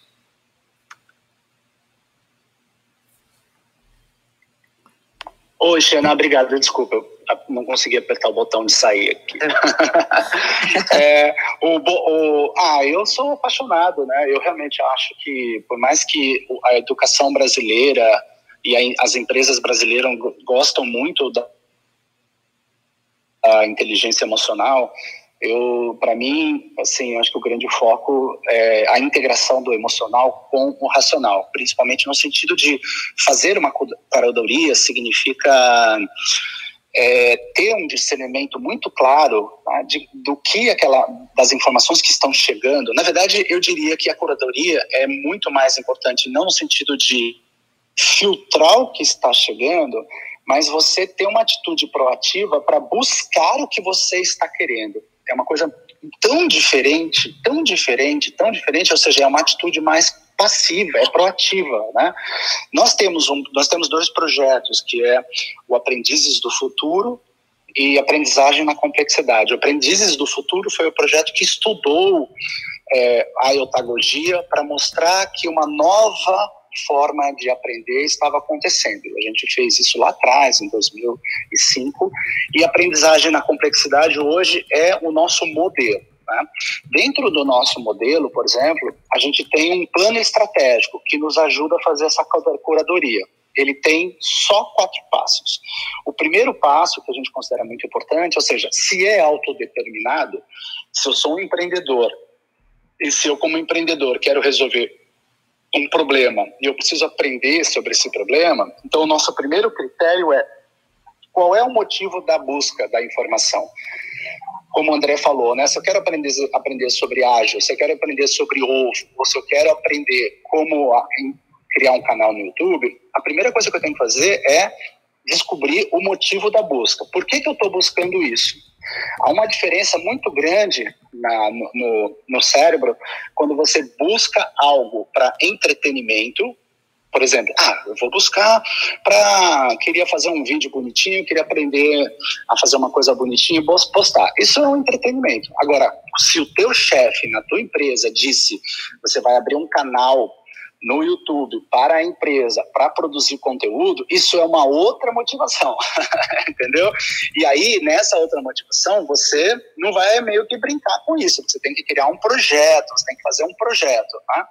Oi, Xena, obrigado. Desculpa, não consegui apertar o botão de sair aqui. é, o, o, ah, eu sou apaixonado, né? Eu realmente acho que, por mais que a educação brasileira e a, as empresas brasileiras gostam muito da, da inteligência emocional, eu para mim assim acho que o grande foco é a integração do emocional com o racional principalmente no sentido de fazer uma curadoria significa é, ter um discernimento muito claro tá, de, do que aquela das informações que estão chegando. Na verdade, eu diria que a curadoria é muito mais importante, não no sentido de filtrar o que está chegando, mas você ter uma atitude proativa para buscar o que você está querendo. É uma coisa tão diferente, tão diferente, tão diferente, ou seja, é uma atitude mais passiva, é proativa, né? Nós temos um, nós temos dois projetos que é o Aprendizes do Futuro e Aprendizagem na Complexidade. O Aprendizes do Futuro foi o projeto que estudou é, a eutagogia para mostrar que uma nova forma de aprender estava acontecendo. A gente fez isso lá atrás, em 2005, e aprendizagem na complexidade hoje é o nosso modelo. Né? Dentro do nosso modelo, por exemplo, a gente tem um plano estratégico que nos ajuda a fazer essa curadoria. Ele tem só quatro passos. O primeiro passo, que a gente considera muito importante, ou seja, se é autodeterminado, se eu sou um empreendedor e se eu, como empreendedor, quero resolver um problema e eu preciso aprender sobre esse problema, então o nosso primeiro critério é qual é o motivo da busca da informação. Como o André falou, né? Se eu quero aprender, aprender sobre ágil, se eu quero aprender sobre ovo, ou se eu quero aprender como criar um canal no YouTube, a primeira coisa que eu tenho que fazer é descobrir o motivo da busca. Por que, que eu estou buscando isso? Há uma diferença muito grande na, no, no cérebro quando você busca algo para entretenimento, por exemplo, ah, eu vou buscar para queria fazer um vídeo bonitinho, queria aprender a fazer uma coisa bonitinha e postar. Isso é um entretenimento. Agora, se o teu chefe na tua empresa disse, você vai abrir um canal no YouTube para a empresa para produzir conteúdo, isso é uma outra motivação, entendeu? E aí, nessa outra motivação, você não vai meio que brincar com isso, você tem que criar um projeto, você tem que fazer um projeto, tá?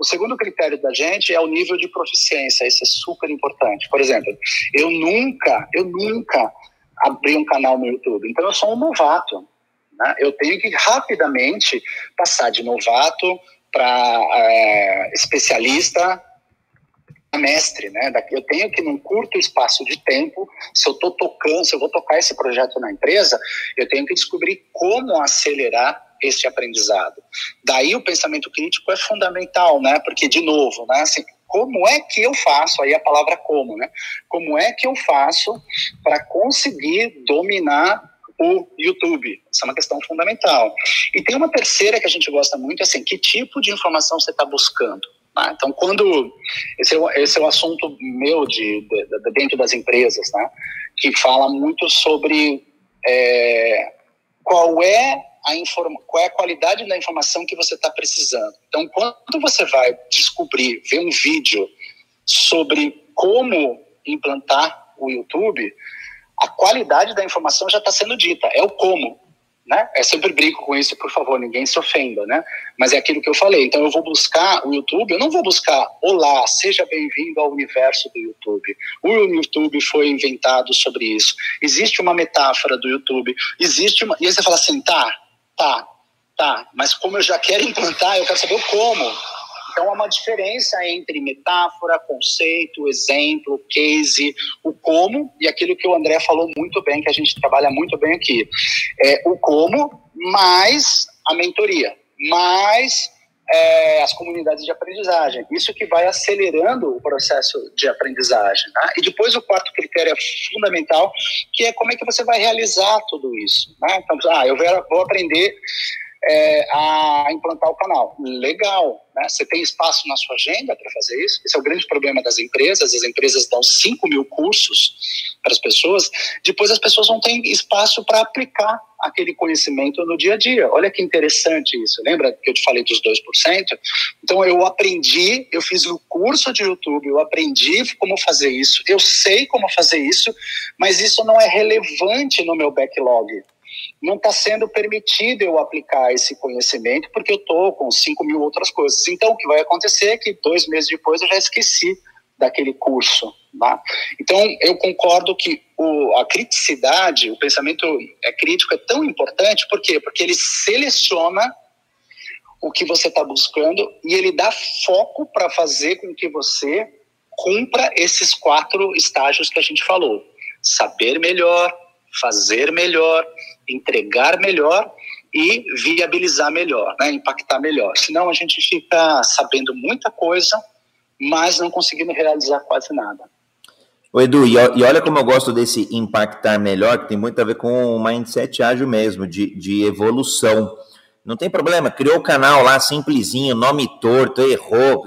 O segundo critério da gente é o nível de proficiência, isso é super importante. Por exemplo, eu nunca, eu nunca abri um canal no YouTube, então eu sou um novato, né? Eu tenho que rapidamente passar de novato para é, especialista a mestre, né? Eu tenho que num curto espaço de tempo, se eu estou tocando, se eu vou tocar esse projeto na empresa, eu tenho que descobrir como acelerar esse aprendizado. Daí o pensamento crítico é fundamental, né? Porque de novo, né? Assim, como é que eu faço? Aí a palavra como, né? Como é que eu faço para conseguir dominar o YouTube. Essa é uma questão fundamental. E tem uma terceira que a gente gosta muito, assim, que tipo de informação você está buscando? Né? Então, quando esse é, esse é o assunto meu de, de, de, dentro das empresas, né? Que fala muito sobre é, qual é a qual é a qualidade da informação que você está precisando. Então, quando você vai descobrir, ver um vídeo sobre como implantar o YouTube, a qualidade da informação já está sendo dita, é o como. Né? Eu sempre brinco com isso, por favor, ninguém se ofenda, né? Mas é aquilo que eu falei. Então eu vou buscar o YouTube, eu não vou buscar olá, seja bem-vindo ao universo do YouTube. O YouTube foi inventado sobre isso. Existe uma metáfora do YouTube, existe uma. E aí você fala assim, tá, tá, tá, mas como eu já quero implantar, eu quero saber o como. Então, há uma diferença entre metáfora, conceito, exemplo, case, o como e aquilo que o André falou muito bem, que a gente trabalha muito bem aqui. É o como mais a mentoria, mais é, as comunidades de aprendizagem. Isso que vai acelerando o processo de aprendizagem. Tá? E depois o quarto critério é fundamental, que é como é que você vai realizar tudo isso. Né? Então, ah, eu vou aprender é, a implantar o canal. Legal, né? Você tem espaço na sua agenda para fazer isso? Esse é o grande problema das empresas. As empresas dão 5 mil cursos para as pessoas, depois as pessoas não têm espaço para aplicar aquele conhecimento no dia a dia. Olha que interessante isso. Lembra que eu te falei dos 2%? Então eu aprendi, eu fiz o um curso de YouTube, eu aprendi como fazer isso, eu sei como fazer isso, mas isso não é relevante no meu backlog não está sendo permitido eu aplicar esse conhecimento porque eu estou com 5 mil outras coisas. Então, o que vai acontecer é que dois meses depois eu já esqueci daquele curso. Tá? Então, eu concordo que o, a criticidade, o pensamento é crítico é tão importante, por quê? Porque ele seleciona o que você está buscando e ele dá foco para fazer com que você cumpra esses quatro estágios que a gente falou. Saber melhor, fazer melhor, entregar melhor e viabilizar melhor, né, impactar melhor. Senão a gente fica sabendo muita coisa, mas não conseguindo realizar quase nada. O Edu, e olha como eu gosto desse impactar melhor, que tem muito a ver com o mindset ágil mesmo, de, de evolução. Não tem problema, criou o canal lá simplesinho, nome torto, errou,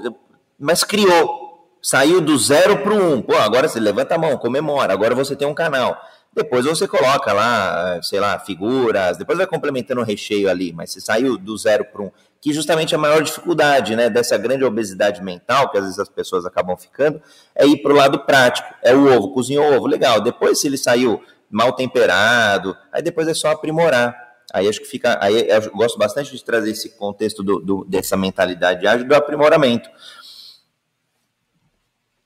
mas criou. Saiu do zero para o um. Pô, agora você levanta a mão, comemora, agora você tem um canal Depois você coloca lá, sei lá, figuras, depois vai complementando o recheio ali, mas você saiu do zero para um, que justamente a maior dificuldade, né, dessa grande obesidade mental, que às vezes as pessoas acabam ficando, é ir para o lado prático. É o ovo, cozinhou o ovo, legal. Depois, se ele saiu mal temperado, aí depois é só aprimorar. Aí acho que fica. Aí eu gosto bastante de trazer esse contexto do, do dessa mentalidade ágil do aprimoramento.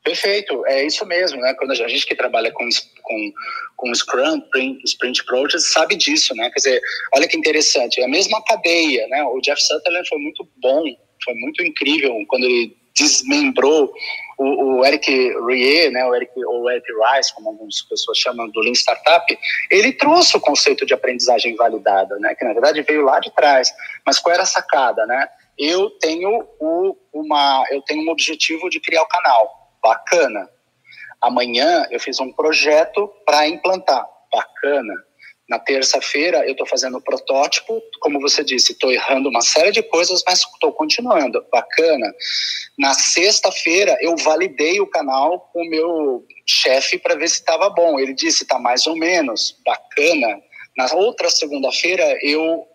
Perfeito, é isso mesmo, né? Quando a gente que trabalha com, com, com Scrum, Sprint, Sprint Projects, sabe disso, né? Quer dizer, olha que interessante, é a mesma cadeia, né? O Jeff Sutherland foi muito bom, foi muito incrível quando ele desmembrou o, o Eric Rie, né, o Eric, ou Eric Rice, como algumas pessoas chamam do Lean Startup, ele trouxe o conceito de aprendizagem validada, né, que na verdade veio lá de trás. Mas qual era a sacada, né? Eu tenho o, uma, eu tenho um objetivo de criar o canal, bacana. Amanhã eu fiz um projeto para implantar, bacana. Na terça-feira eu estou fazendo o protótipo, como você disse, estou errando uma série de coisas, mas estou continuando, bacana. Na sexta-feira eu validei o canal com o meu chefe para ver se estava bom. Ele disse está mais ou menos, bacana. Na outra segunda-feira eu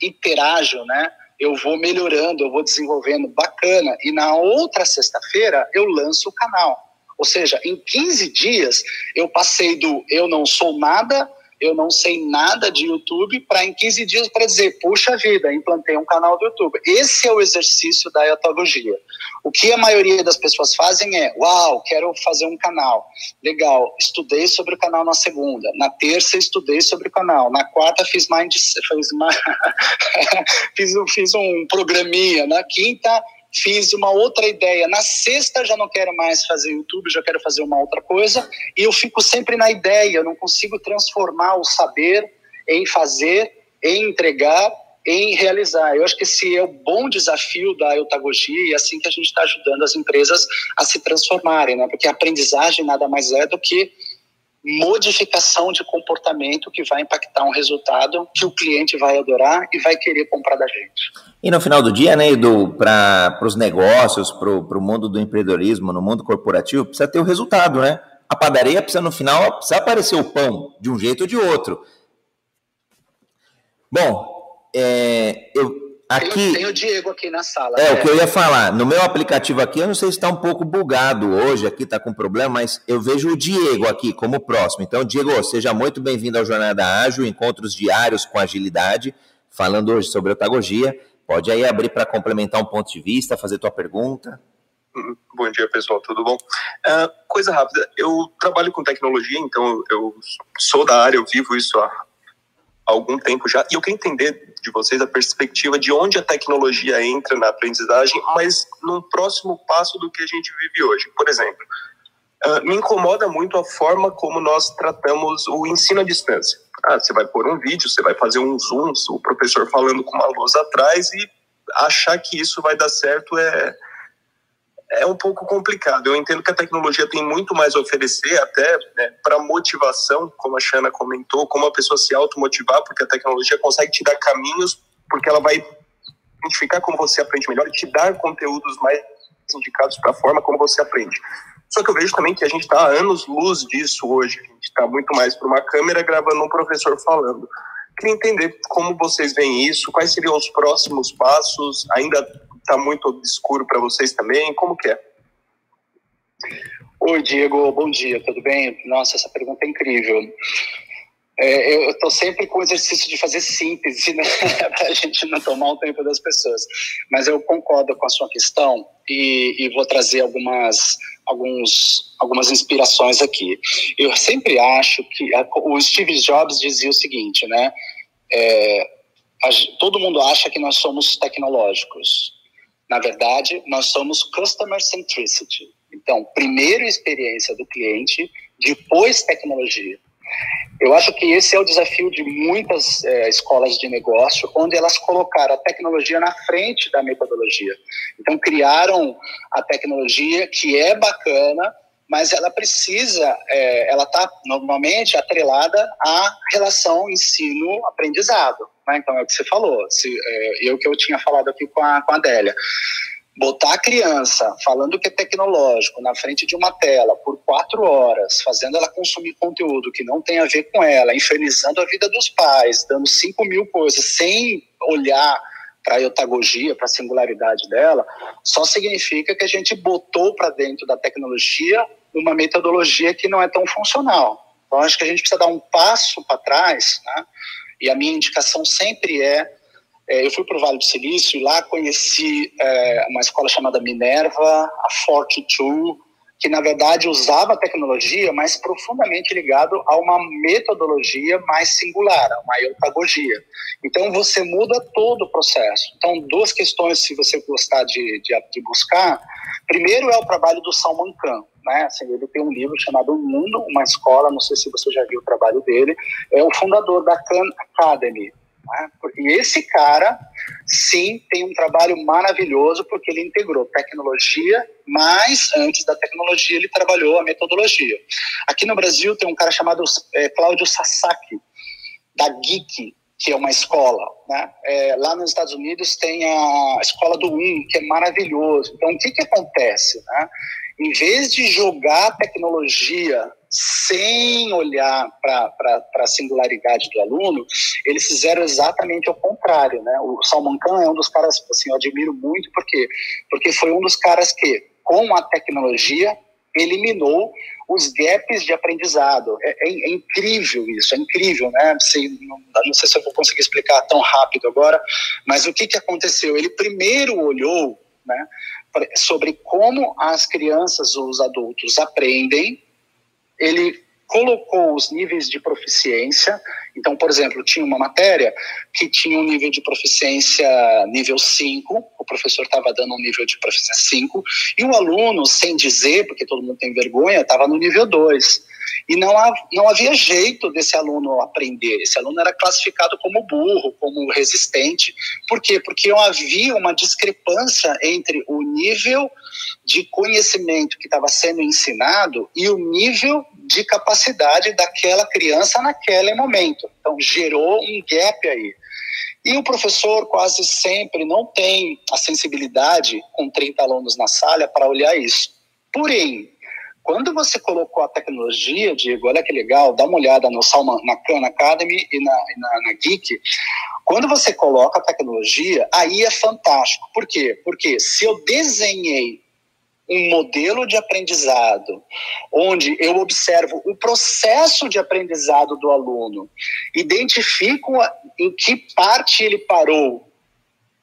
interajo, né? Eu vou melhorando, eu vou desenvolvendo, bacana. E na outra sexta-feira eu lanço o canal. Ou seja, em 15 dias eu passei do eu não sou nada eu não sei nada de YouTube, para em 15 dias para dizer, puxa vida, implantei um canal do YouTube. Esse é o exercício da etagogia. O que a maioria das pessoas fazem é, uau, quero fazer um canal. Legal, estudei sobre o canal na segunda. Na terça, estudei sobre o canal. Na quarta, fiz mind, fiz, fiz, fiz um programinha. Na quinta, fiz uma outra ideia. Na sexta já não quero mais fazer YouTube, já quero fazer uma outra coisa, e eu fico sempre na ideia, eu não consigo transformar o saber em fazer, em entregar, em realizar. Eu acho que esse é o bom desafio da eutagogia e é assim que a gente está ajudando as empresas a se transformarem, né? Porque a aprendizagem nada mais é do que modificação de comportamento que vai impactar um resultado que o cliente vai adorar e vai querer comprar da gente. E no final do dia, né, Edu, para os negócios, para o mundo do empreendedorismo, no mundo corporativo, precisa ter o resultado, né? A padaria precisa, no final, precisa aparecer o pão, de um jeito ou de outro. Bom, é, eu, Aqui, tem, o Diego aqui na sala. É, é, o que eu ia falar. No meu aplicativo aqui, eu não sei se está um pouco bugado hoje, aqui está com problema, mas eu vejo o Diego aqui como próximo. Então, Diego, seja muito bem-vindo ao Jornada Ágil, encontros diários com agilidade, falando hoje sobre otagogia. Pode aí abrir para complementar um ponto de vista, fazer tua pergunta. Uhum. Bom dia, pessoal, tudo bom? Uh, coisa rápida, eu trabalho com tecnologia, então eu sou da área, eu vivo isso há algum tempo já, e eu quero entender de vocês a perspectiva de onde a tecnologia entra na aprendizagem, mas num próximo passo do que a gente vive hoje. Por exemplo, uh, me incomoda muito a forma como nós tratamos o ensino à distância. Ah, você vai pôr um vídeo, você vai fazer um zoom, o professor falando com uma luz atrás e achar que isso vai dar certo é é um pouco complicado. Eu entendo que a tecnologia tem muito mais a oferecer, até né, para motivação, como a Shana comentou, como a pessoa se automotivar, porque a tecnologia consegue te dar caminhos, porque ela vai identificar como você aprende melhor e te dar conteúdos mais indicados para a forma como você aprende. Só que eu vejo também que a gente está a anos luz disso hoje. A gente está muito mais para uma câmera gravando um professor falando. Queria entender como vocês veem isso, quais seriam os próximos passos. Ainda está muito obscuro para vocês também? Como que é? Oi, Diego, bom dia, tudo bem? Nossa, essa pergunta é incrível. É, eu estou sempre com o exercício de fazer síntese, né, para a gente não tomar o tempo das pessoas. Mas eu concordo com a sua questão e, e vou trazer algumas, alguns, algumas inspirações aqui. Eu sempre acho que a, o Steve Jobs dizia o seguinte, né? É, a, todo mundo acha que nós somos tecnológicos. Na verdade, nós somos customer centricity. Então, primeiro experiência do cliente, depois tecnologia. Eu acho que esse é o desafio de muitas é, escolas de negócio, onde elas colocaram a tecnologia na frente da metodologia. Então, criaram a tecnologia que é bacana, mas ela precisa, é, ela está normalmente atrelada à relação ensino-aprendizado. Né? Então, é o que você falou, se, é, eu que eu tinha falado aqui com a, com a Adélia. botar a criança falando que é tecnológico na frente de uma tela por quatro horas, fazendo ela consumir conteúdo que não tem a ver com ela, infernizando a vida dos pais, dando cinco mil coisas sem olhar para a eutagogia, para a singularidade dela, só significa que a gente botou para dentro da tecnologia uma metodologia que não é tão funcional. Então, acho que a gente precisa dar um passo para trás, né? E a minha indicação sempre é, é eu fui para o Vale do Silício e lá conheci é, uma escola chamada Minerva, a Fortitude, que na verdade usava a tecnologia, mas profundamente ligado a uma metodologia mais singular, a uma eutagogia. Então você muda todo o processo. Então duas questões, se você gostar de, de, de buscar, primeiro é o trabalho do Salman Khan, né? Assim, ele tem um livro chamado Mundo, uma escola, não sei se você já viu o trabalho dele, é o fundador da Khan Academy, né? E esse cara, sim, tem um trabalho maravilhoso porque ele integrou tecnologia, mas antes da tecnologia ele trabalhou a metodologia. Aqui no Brasil tem um cara chamado é, Cláudio Sasaki, da Geek, que é uma escola. Né? É, lá nos Estados Unidos tem a escola do Um, que é maravilhoso. Então, o que, que acontece? Né? Em vez de jogar tecnologia sem olhar para a singularidade do aluno, eles fizeram exatamente o contrário, né? O Salman Khan é um dos caras, assim, eu admiro muito, por quê? Porque foi um dos caras que, com a tecnologia, eliminou os gaps de aprendizado. É, é, é incrível isso, é incrível, né? Não, não, sei se eu vou conseguir explicar tão rápido agora, mas o que, que aconteceu? Ele primeiro olhou né, sobre como as crianças ou os adultos aprendem ele colocou os níveis de proficiência. Então, por exemplo, tinha uma matéria que tinha um nível de proficiência nível 5, o professor estava dando um nível de proficiência 5, e o aluno, sem dizer, porque todo mundo tem vergonha, estava no nível 2. E não, não havia jeito desse aluno aprender. Esse aluno era classificado como burro, como resistente. Por quê? Porque havia uma discrepância entre o nível de conhecimento que estava sendo ensinado e o nível de capacidade daquela criança naquele momento. Então, gerou um gap aí. E o professor quase sempre não tem a sensibilidade, com 30 alunos na sala, para olhar isso. Porém, quando você colocou a tecnologia, Diego, olha que legal, dá uma olhada no Salman, na Khan Academy e na, na, na Geek. Quando você coloca a tecnologia, aí é fantástico. Por quê? Porque se eu desenhei um modelo de aprendizado, onde eu observo o processo de aprendizado do aluno, identifico em que parte ele parou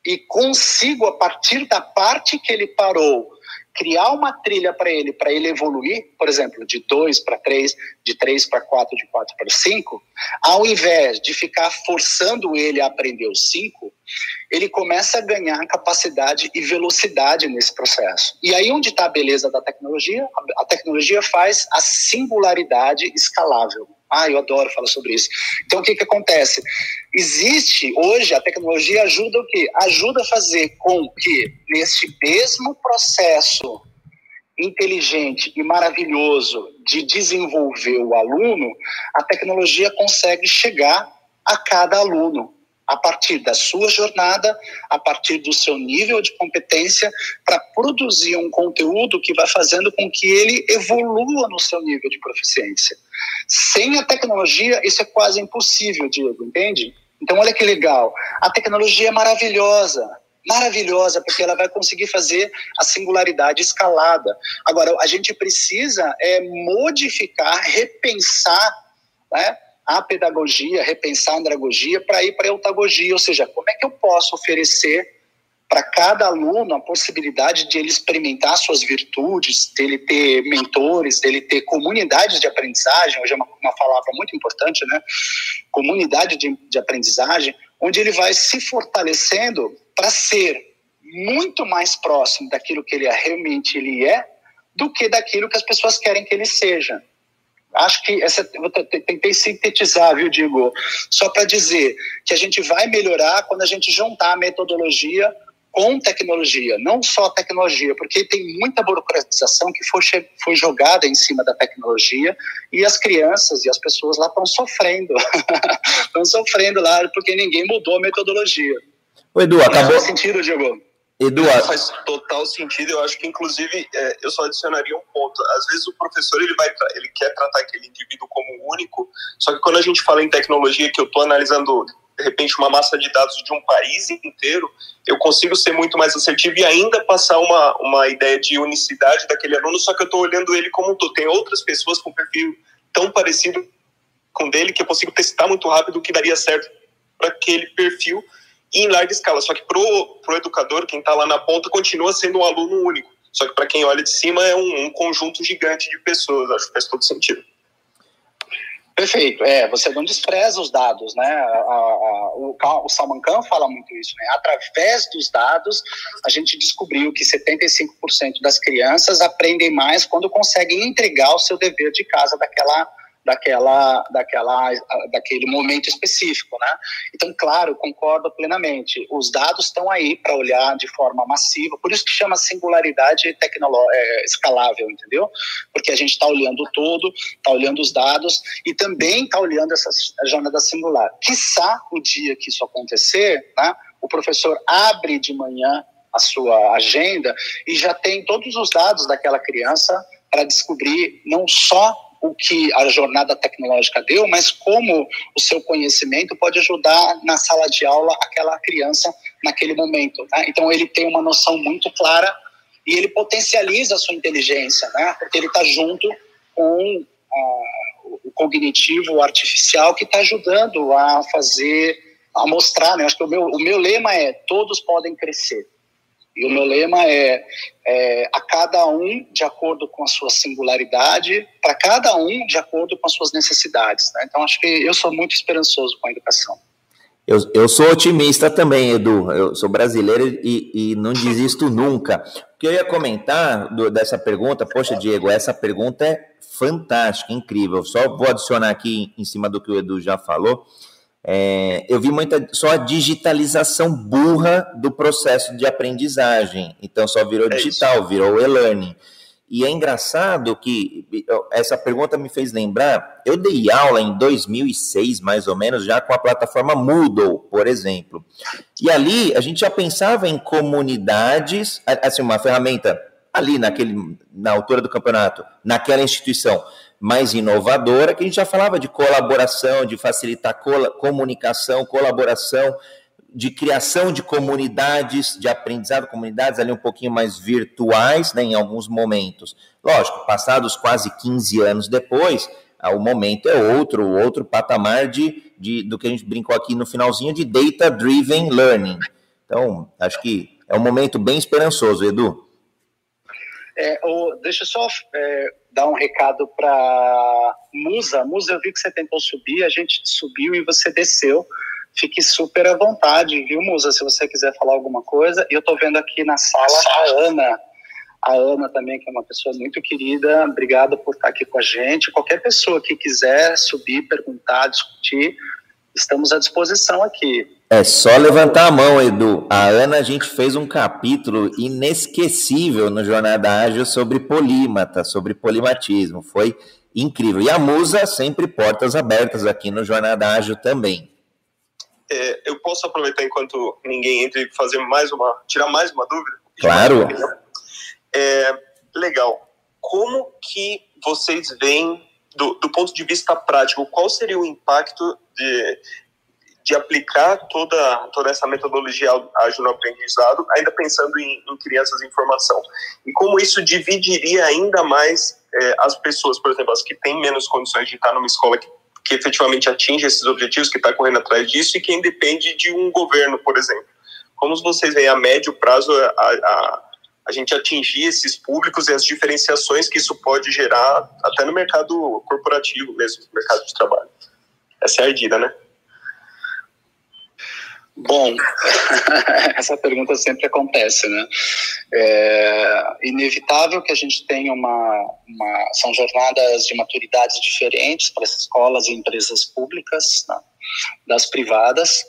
e consigo, a partir da parte que ele parou, criar uma trilha para ele, para ele evoluir, por exemplo, de 2 para 3, de 3 para 4, de 4 para 5, ao invés de ficar forçando ele a aprender os 5, ele começa a ganhar capacidade e velocidade nesse processo. E aí onde está a beleza da tecnologia? A tecnologia faz a singularidade escalável. Ah, eu adoro falar sobre isso. Então, o que, que acontece? Existe, hoje, a tecnologia ajuda o quê? Ajuda a fazer com que, neste mesmo processo inteligente e maravilhoso de desenvolver o aluno, a tecnologia consegue chegar a cada aluno a partir da sua jornada, a partir do seu nível de competência, para produzir um conteúdo que vai fazendo com que ele evolua no seu nível de proficiência. Sem a tecnologia, isso é quase impossível, Diego, entende? Então, olha que legal. A tecnologia é maravilhosa, maravilhosa, porque ela vai conseguir fazer a singularidade escalada. Agora, a gente precisa é, modificar, repensar, né? A pedagogia, repensar a andragogia para ir para a eutagogia, ou seja, como é que eu posso oferecer para cada aluno a possibilidade de ele experimentar suas virtudes, dele ter mentores, dele ter comunidades de aprendizagem, hoje é uma, uma palavra muito importante, né? Comunidade de, de aprendizagem, onde ele vai se fortalecendo para ser muito mais próximo daquilo que ele é, realmente ele é, do que daquilo que as pessoas querem que ele seja acho que essa, tentei sintetizar, viu, Digo? Só para dizer que a gente vai melhorar quando a gente juntar a metodologia com tecnologia, não só tecnologia, porque tem muita burocratização que foi, foi jogada em cima da tecnologia e as crianças e as pessoas lá estão sofrendo, estão sofrendo lá porque ninguém mudou a metodologia. O Edu, acabou. Faz sentido, Diego? Eduardo. Faz total sentido. Eu acho que, inclusive, é, eu só adicionaria um ponto. Às vezes o professor ele vai, ele quer tratar aquele indivíduo como único. Só que quando a gente fala em tecnologia, que eu estou analisando de repente uma massa de dados de um país inteiro, eu consigo ser muito mais assertivo e ainda passar uma, uma ideia de unicidade daquele aluno. Só que eu estou olhando ele como um todo. Tem outras pessoas com perfil tão parecido com dele que eu consigo testar muito rápido o que daria certo para aquele perfil em larga escala. Só que para o educador, quem está lá na ponta, continua sendo um aluno único. Só que para quem olha de cima é um, um, conjunto gigante de pessoas. Acho que faz todo sentido. Perfeito. É, você não despreza os dados, né? A, a, o, o Salman Khan fala muito isso, né? Através dos dados, a gente descobriu que 75% das crianças aprendem mais quando conseguem entregar o seu dever de casa daquela daquela, daquela, daquele momento específico, né? Então, claro, concordo plenamente. Os dados estão aí para olhar de forma massiva, por isso que chama singularidade é, escalável, entendeu? Porque a gente está olhando todo, está olhando os dados e também está olhando essa jornada singular. Quiçá o dia que isso acontecer, né? O professor abre de manhã a sua agenda e já tem todos os dados daquela criança para descobrir não só o que a jornada tecnológica deu, mas como o seu conhecimento pode ajudar na sala de aula aquela criança naquele momento. Né? Então ele tem uma noção muito clara e ele potencializa a sua inteligência, né? porque ele está junto com uh, o cognitivo o artificial que está ajudando a fazer, a mostrar. Né? Acho que o meu, o meu lema é todos podem crescer. E o meu lema é, é a cada um de acordo com a sua singularidade, para cada um de acordo com as suas necessidades. Né? Então, acho que eu sou muito esperançoso com a educação. Eu, eu sou otimista também, Edu. Eu sou brasileiro e, e não desisto nunca. O que eu ia comentar do, dessa pergunta, poxa, Diego, essa pergunta é fantástica, incrível. Só vou adicionar aqui em cima do que o Edu já falou. É, eu vi muita só a digitalização burra do processo de aprendizagem. Então só virou é digital, virou e-learning. E é engraçado que essa pergunta me fez lembrar. Eu dei aula em 2006, mais ou menos, já com a plataforma Moodle, por exemplo. E ali a gente já pensava em comunidades, assim, uma ferramenta ali naquele, na altura do campeonato, naquela instituição mais inovadora, que a gente já falava de colaboração, de facilitar comunicação, colaboração, de criação de comunidades, de aprendizado, comunidades ali um pouquinho mais virtuais, né, em alguns momentos. Lógico, passados quase 15 anos depois, ah, o momento é outro, outro patamar de, de, do que a gente brincou aqui no finalzinho de data-driven learning. Então, acho que é um momento bem esperançoso, Edu. É, deixa eu só é, dar um recado para Musa. Musa, eu vi que você tentou subir, a gente subiu e você desceu. Fique super à vontade, viu, Musa? Se você quiser falar alguma coisa. E eu estou vendo aqui na sala a Ana. A Ana também, que é uma pessoa muito querida. Obrigado por estar aqui com a gente. Qualquer pessoa que quiser subir, perguntar, discutir, estamos à disposição aqui. É só levantar a mão, Edu. A Ana, a gente fez um capítulo inesquecível no Jornada Ágil sobre polímata, sobre polimatismo. Foi incrível. E a Musa sempre portas abertas aqui no Jornada Ágil também. É, eu posso aproveitar enquanto ninguém entra e fazer mais uma, tirar mais uma dúvida? Claro. É, legal. Como que vocês veem do, do ponto de vista prático, qual seria o impacto de, de aplicar toda, toda essa metodologia ágil no aprendizado, ainda pensando em, em crianças em formação. E como isso dividiria ainda mais é, as pessoas, por exemplo, as que têm menos condições de estar numa escola que, que efetivamente atinge esses objetivos, que está correndo atrás disso, e quem depende de um governo, por exemplo. Como vocês veem a médio prazo a, a, a gente atingir esses públicos e as diferenciações que isso pode gerar até no mercado corporativo mesmo, no mercado de trabalho? Essa é a ardida, né? Bom, essa pergunta sempre acontece, né? É inevitável que a gente tenha uma, uma são jornadas de maturidades diferentes para as escolas e empresas públicas, né? Das privadas.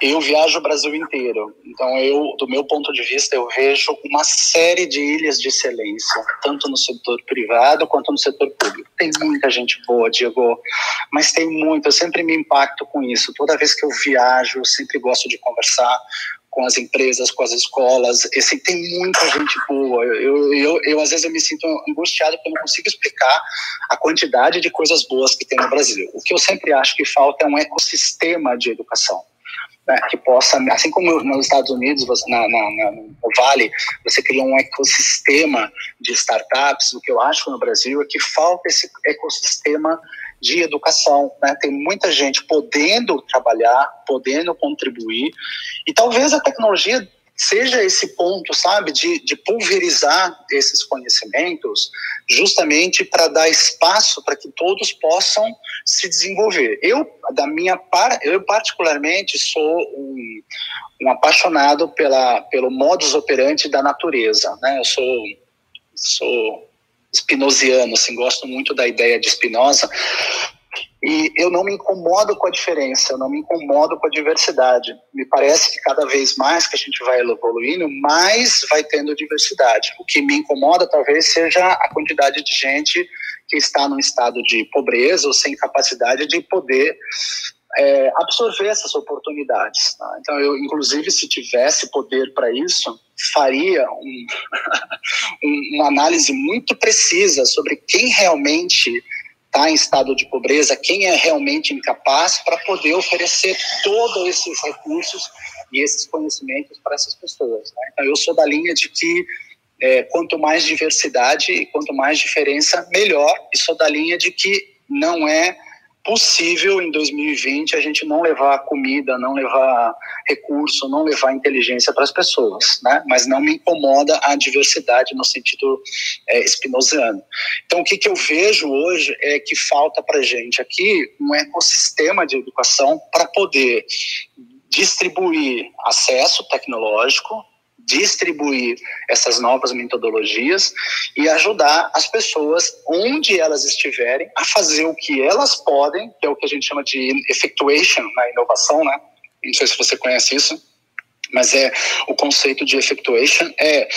Eu viajo o Brasil inteiro, então eu, do meu ponto de vista, eu vejo uma série de ilhas de excelência, tanto no setor privado quanto no setor público. Tem muita gente boa, Diego, mas tem muito. Eu sempre me impacto com isso. Toda vez que eu viajo, eu sempre gosto de conversar com as empresas, com as escolas. Esse, tem muita gente boa. Eu, eu, eu, às vezes, eu me sinto angustiado porque eu não consigo explicar a quantidade de coisas boas que tem no Brasil. O que eu sempre acho que falta é um ecossistema de educação. Né, que possa, assim como nos Estados Unidos, na, na, na, no Vale, você cria um ecossistema de startups, o que eu acho no Brasil é que falta esse ecossistema de educação. Né? Tem muita gente podendo trabalhar, podendo contribuir, e talvez a tecnologia seja esse ponto, sabe, de, de pulverizar esses conhecimentos, justamente para dar espaço para que todos possam se desenvolver. Eu, da minha eu particularmente sou um, um apaixonado pela, pelo modus operandi da natureza, né? Eu sou, sou spinosiano, assim, gosto muito da ideia de Spinoza, e eu não me incomodo com a diferença, eu não me incomodo com a diversidade. Me parece que cada vez mais que a gente vai evoluindo, mais vai tendo diversidade. O que me incomoda talvez seja a quantidade de gente que está num estado de pobreza ou sem capacidade de poder é, absorver essas oportunidades. Tá? Então, eu, inclusive, se tivesse poder para isso, faria um, uma análise muito precisa sobre quem realmente está em estado de pobreza, quem é realmente incapaz para poder oferecer todos esses recursos e esses conhecimentos para essas pessoas. Né? Então, eu sou da linha de que é, quanto mais diversidade e quanto mais diferença, melhor. E sou da linha de que não é possível em 2020 a gente não levar comida, não levar recurso, não levar inteligência para as pessoas, né? Mas não me incomoda a diversidade no sentido é. Então, o que, que eu vejo hoje é que falta para gente aqui um ecossistema de educação para poder distribuir acesso tecnológico, distribuir essas novas metodologias e ajudar as pessoas, onde elas estiverem, a fazer o que elas podem, que é o que a gente chama de effectuation na inovação, né? Não sei se você conhece isso, mas é o conceito de effectuation é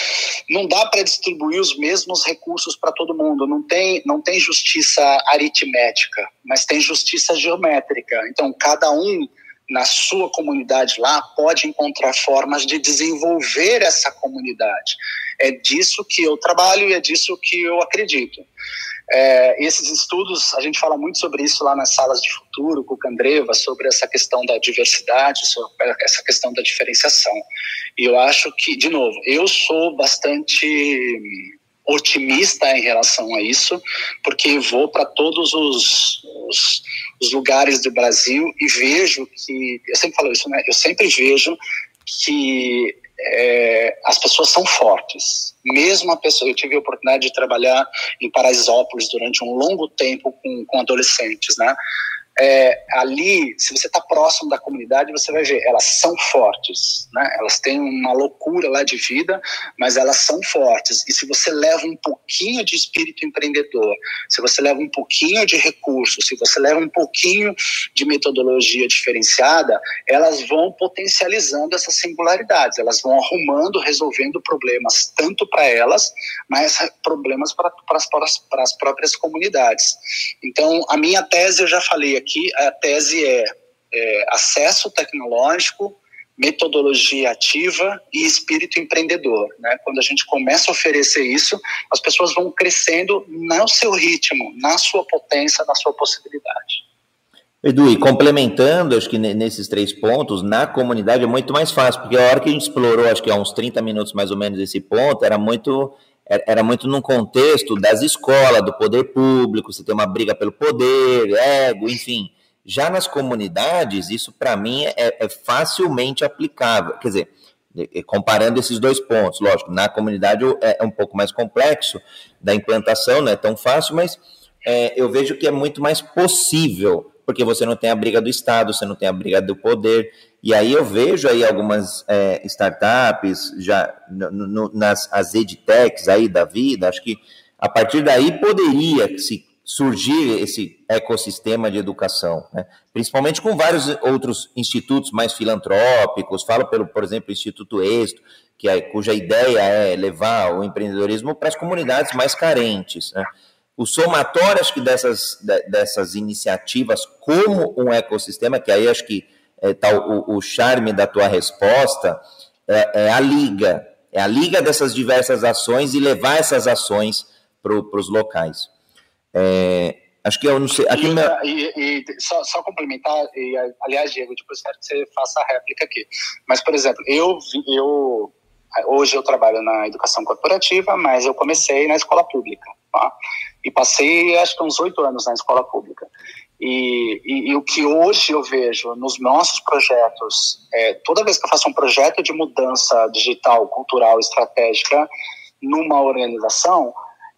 não dá para distribuir os mesmos recursos para todo mundo, não tem não tem justiça aritmética, mas tem justiça geométrica. Então cada um na sua comunidade lá pode encontrar formas de desenvolver essa comunidade. É disso que eu trabalho e é disso que eu acredito. É, esses estudos, a gente fala muito sobre isso lá nas salas de futuro, com o Candreva, sobre essa questão da diversidade, sobre essa questão da diferenciação. E eu acho que, de novo, eu sou bastante otimista em relação a isso, porque vou para todos os, os, os, lugares do Brasil e vejo que, eu sempre falo isso, né? Eu sempre vejo que é, as pessoas são fortes. Mesmo a pessoa, eu tive a oportunidade de trabalhar em Paraisópolis durante um longo tempo com, com adolescentes, né? É, ali, se você está próximo da comunidade, você vai ver, elas são fortes, né? Elas têm uma loucura lá de vida, mas elas são fortes. E se você leva um pouquinho de espírito empreendedor, se você leva um pouquinho de recurso, se você leva um pouquinho de metodologia diferenciada, elas vão potencializando essas singularidades, elas vão arrumando, resolvendo problemas tanto para elas, mas problemas para as próprias comunidades. Então, a minha tese eu já falei aqui aqui a tese é, é acesso tecnológico, metodologia ativa e espírito empreendedor. Né? Quando a gente começa a oferecer isso, as pessoas vão crescendo no seu ritmo, na sua potência, na sua possibilidade. Edu, e complementando, acho que nesses três pontos, na comunidade é muito mais fácil, porque a hora que a gente explorou, acho que há uns 30 minutos mais ou menos esse ponto, era muito era muito num contexto das escolas, do poder público, você tem uma briga pelo poder, ego, enfim. Já nas comunidades, isso para mim é, é, facilmente aplicável. Quer dizer, comparando esses dois pontos, lógico, na comunidade é, é um pouco mais complexo, da implantação não é tão fácil, mas é, eu vejo que é muito mais possível, porque você não tem a briga do Estado, você não tem a briga do poder, e aí eu vejo aí algumas é, startups, já no, no, nas as edtechs aí da vida, acho que a partir daí poderia se surgir esse ecossistema de educação, né? principalmente com vários outros institutos mais filantrópicos, falo pelo, por exemplo, Instituto Êxito, que é, cuja ideia é levar o empreendedorismo para as comunidades mais carentes. Né? O somatório, acho que dessas, dessas iniciativas como um ecossistema, que aí acho que está é, o, o, charme da tua resposta, é, é a liga, é a liga dessas diversas ações e levar essas ações para os locais. É, acho que eu não sei. Aqui e, minha... e, e só, só, complementar, e, aliás, Diego, depois quero que você faça a réplica aqui. Mas, por exemplo, eu, eu hoje eu trabalho na educação corporativa, mas eu comecei na escola pública. Tá? E passei, acho que uns oito anos na escola pública. E, e, e, o que hoje eu vejo nos nossos projetos, é, toda vez que eu faço um projeto de mudança digital, cultural, estratégica numa organização,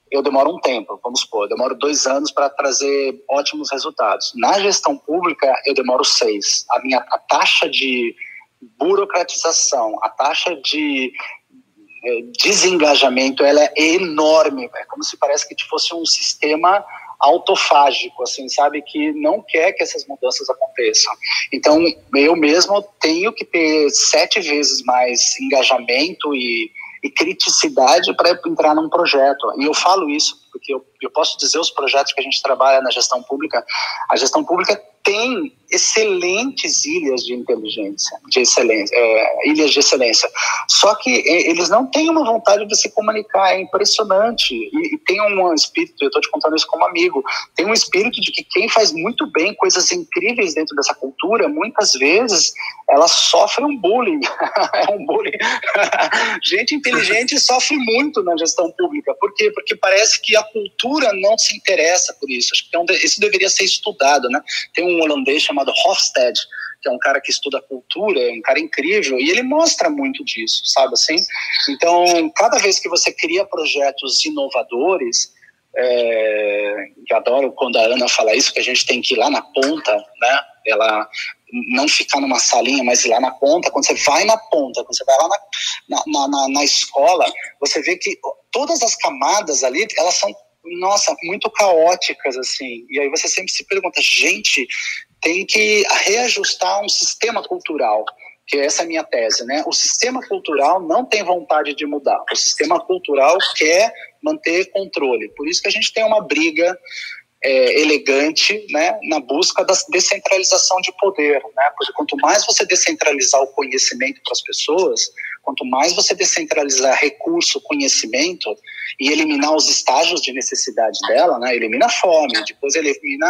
eu demoro um tempo, vamos supor, eu demoro dois anos para trazer ótimos resultados. Na gestão pública, eu demoro seis. A minha a taxa de burocratização, a taxa de desengajamento, ela é enorme. É como se parece que fosse um sistema autofágico, assim, sabe, que não quer que essas mudanças aconteçam. Então, eu mesmo tenho que ter sete vezes mais engajamento e e criticidade para entrar num projeto. E eu falo isso porque eu, eu posso dizer os projetos que a gente trabalha na gestão pública. A gestão pública tem excelentes ilhas de inteligência, de excelência, é, ilhas de excelência. Só que eles não têm uma vontade de se comunicar, é impressionante. E, e tem um espírito, eu estou te contando isso como amigo, tem um espírito de que quem faz muito bem coisas incríveis dentro dessa cultura, muitas vezes ela sofre um bullying. é um bullying. Gente inteligente sofre muito na gestão pública. Por quê? Porque parece que a cultura não se interessa por isso. Acho que é isso deveria ser estudado, né? Tem um holandês chamado Hofstede, que é um cara que estuda cultura, é um cara incrível, e ele mostra muito disso, sabe assim? Então, cada vez que você cria projetos inovadores, é, eu adoro quando a Ana fala isso, que a gente tem que ir lá na ponta, né? Ela não ficar numa salinha, mas ir lá na ponta. Quando você vai na ponta, quando você vai lá na, na, na, na escola, você vê que todas as camadas ali, elas são nossa, muito caóticas, assim. E aí você sempre se pergunta, gente, tem que reajustar um sistema cultural, que essa é a minha tese, né? O sistema cultural não tem vontade de mudar. O sistema cultural quer manter controle. Por isso que a gente tem uma briga é, elegante né, na busca da descentralização de poder. Né? Porque quanto mais você descentralizar o conhecimento para as pessoas, quanto mais você descentralizar recurso, conhecimento e eliminar os estágios de necessidade dela, né? elimina a fome, depois elimina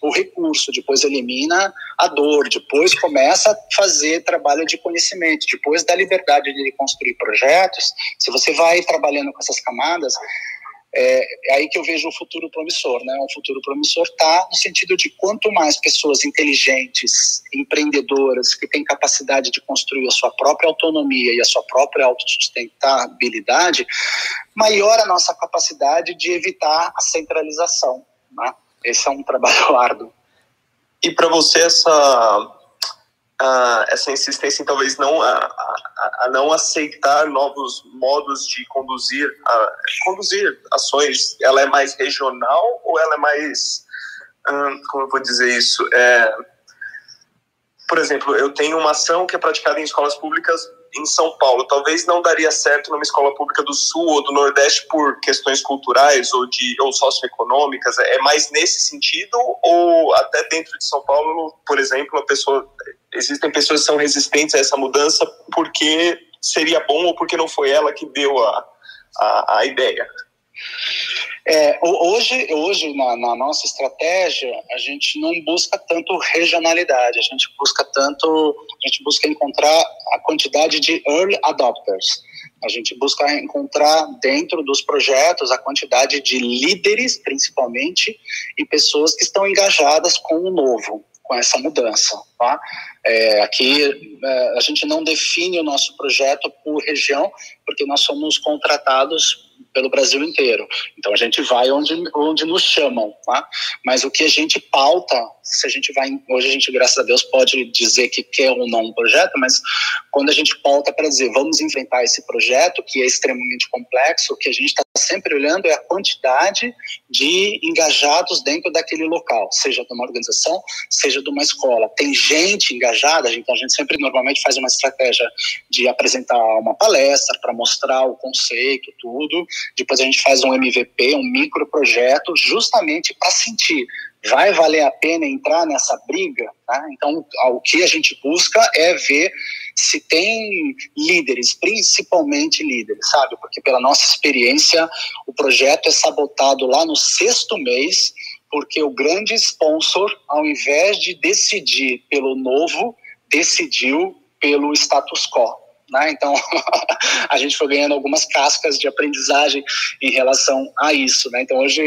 o recurso, depois elimina a dor, depois começa a fazer trabalho de conhecimento, depois da liberdade de construir projetos. Se você vai trabalhando com essas camadas, é, é, aí que eu vejo o futuro promissor, né? O futuro promissor está no sentido de quanto mais pessoas inteligentes, empreendedoras, que têm capacidade de construir a sua própria autonomia e a sua própria autossustentabilidade, maior a nossa capacidade de evitar a centralização. Né? Esse é um trabalho árduo. E para você essa uh, essa insistência em talvez não a, a, a, não aceitar novos modos de conduzir a, conduzir ações. Ela é mais regional ou ela é mais uh, como eu vou dizer isso? É por exemplo eu tenho uma ação que é praticada em escolas públicas em São Paulo. Talvez não daria certo numa escola pública do Sul ou do Nordeste por questões culturais ou de ou socioeconômicas. É mais nesse sentido ou até dentro de São Paulo, por exemplo, a pessoa existem pessoas que são resistentes a essa mudança porque seria bom ou porque não foi ela que deu a, a, a ideia. É, hoje, hoje na, na, nossa estratégia, a gente não busca tanto regionalidade, a gente busca tanto, a gente busca encontrar a quantidade de early adopters. A gente busca encontrar dentro dos projetos a quantidade de líderes, principalmente, e pessoas que estão engajadas com o novo, com essa mudança. Tá? É, aqui é, a gente não define o nosso projeto por região, porque nós somos contratados pelo Brasil inteiro. Então a gente vai onde, onde nos chamam, tá? Mas o que a gente pauta, se a gente vai, hoje a gente, graças a Deus, pode dizer que quer ou não um projeto, mas quando a gente pauta para dizer vamos enfrentar esse projeto, que é extremamente complexo, o que a gente está sempre olhando é a quantidade de engajados dentro daquele local, seja de uma organização, seja de uma escola. Tem gente engajada, então a gente sempre normalmente faz uma estratégia de apresentar uma palestra para mostrar o conceito, tudo. Depois a gente faz um MVP, um micro projeto, justamente para sentir vai valer a pena entrar nessa briga? Tá? Então, o que a gente busca é ver se tem líderes, principalmente líderes, sabe? Porque pela nossa experiência, o projeto é sabotado lá no sexto mês, porque o grande sponsor, ao invés de decidir pelo novo, decidiu pelo status quo. Né? Então, a gente foi ganhando algumas cascas de aprendizagem em relação a isso. Né? Então, hoje,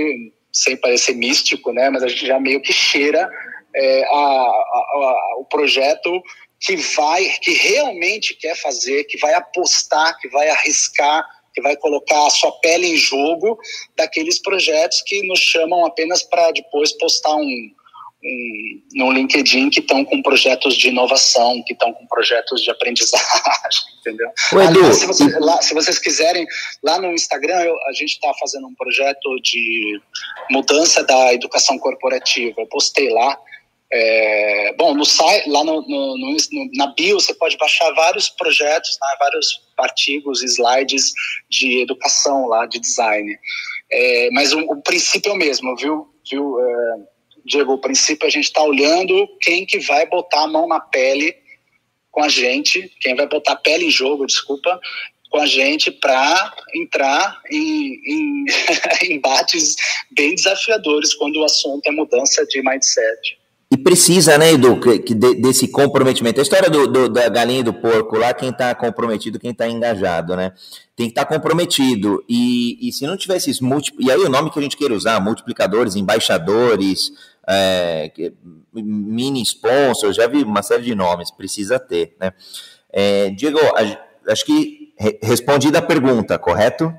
sem parecer místico, né? mas a gente já meio que cheira é, a, a, a, o projeto que vai, que realmente quer fazer, que vai apostar, que vai arriscar, que vai colocar a sua pele em jogo daqueles projetos que nos chamam apenas para depois postar um, no LinkedIn que estão com projetos de inovação, que estão com projetos de aprendizagem, entendeu? Aliás, se, você, lá, se, vocês quiserem, lá no Instagram eu, a gente está fazendo um projeto de mudança da educação corporativa. Eu postei lá. É, bom, no site, lá no, no, no, na bio você pode baixar vários projetos, né, vários artigos, slides de educação lá, de design. É, mas o, o, princípio é o mesmo, viu? viu é, Diego, o princípio a gente está olhando quem que vai botar a mão na pele com a gente, quem vai botar a pele em jogo, desculpa, com a gente para entrar em, em embates bem desafiadores quando o assunto é mudança de mindset. E precisa, né, Edu, que, desse comprometimento. A história do, do, da galinha e do porco lá, quem está comprometido, quem está engajado, né? Tem que estar tá comprometido. E, e se não tivesse isso, e aí o nome que a gente queira usar, multiplicadores, embaixadores, é, mini sponsor, já vi uma série de nomes, precisa ter, né? É, Diego, acho que respondi a pergunta, correto?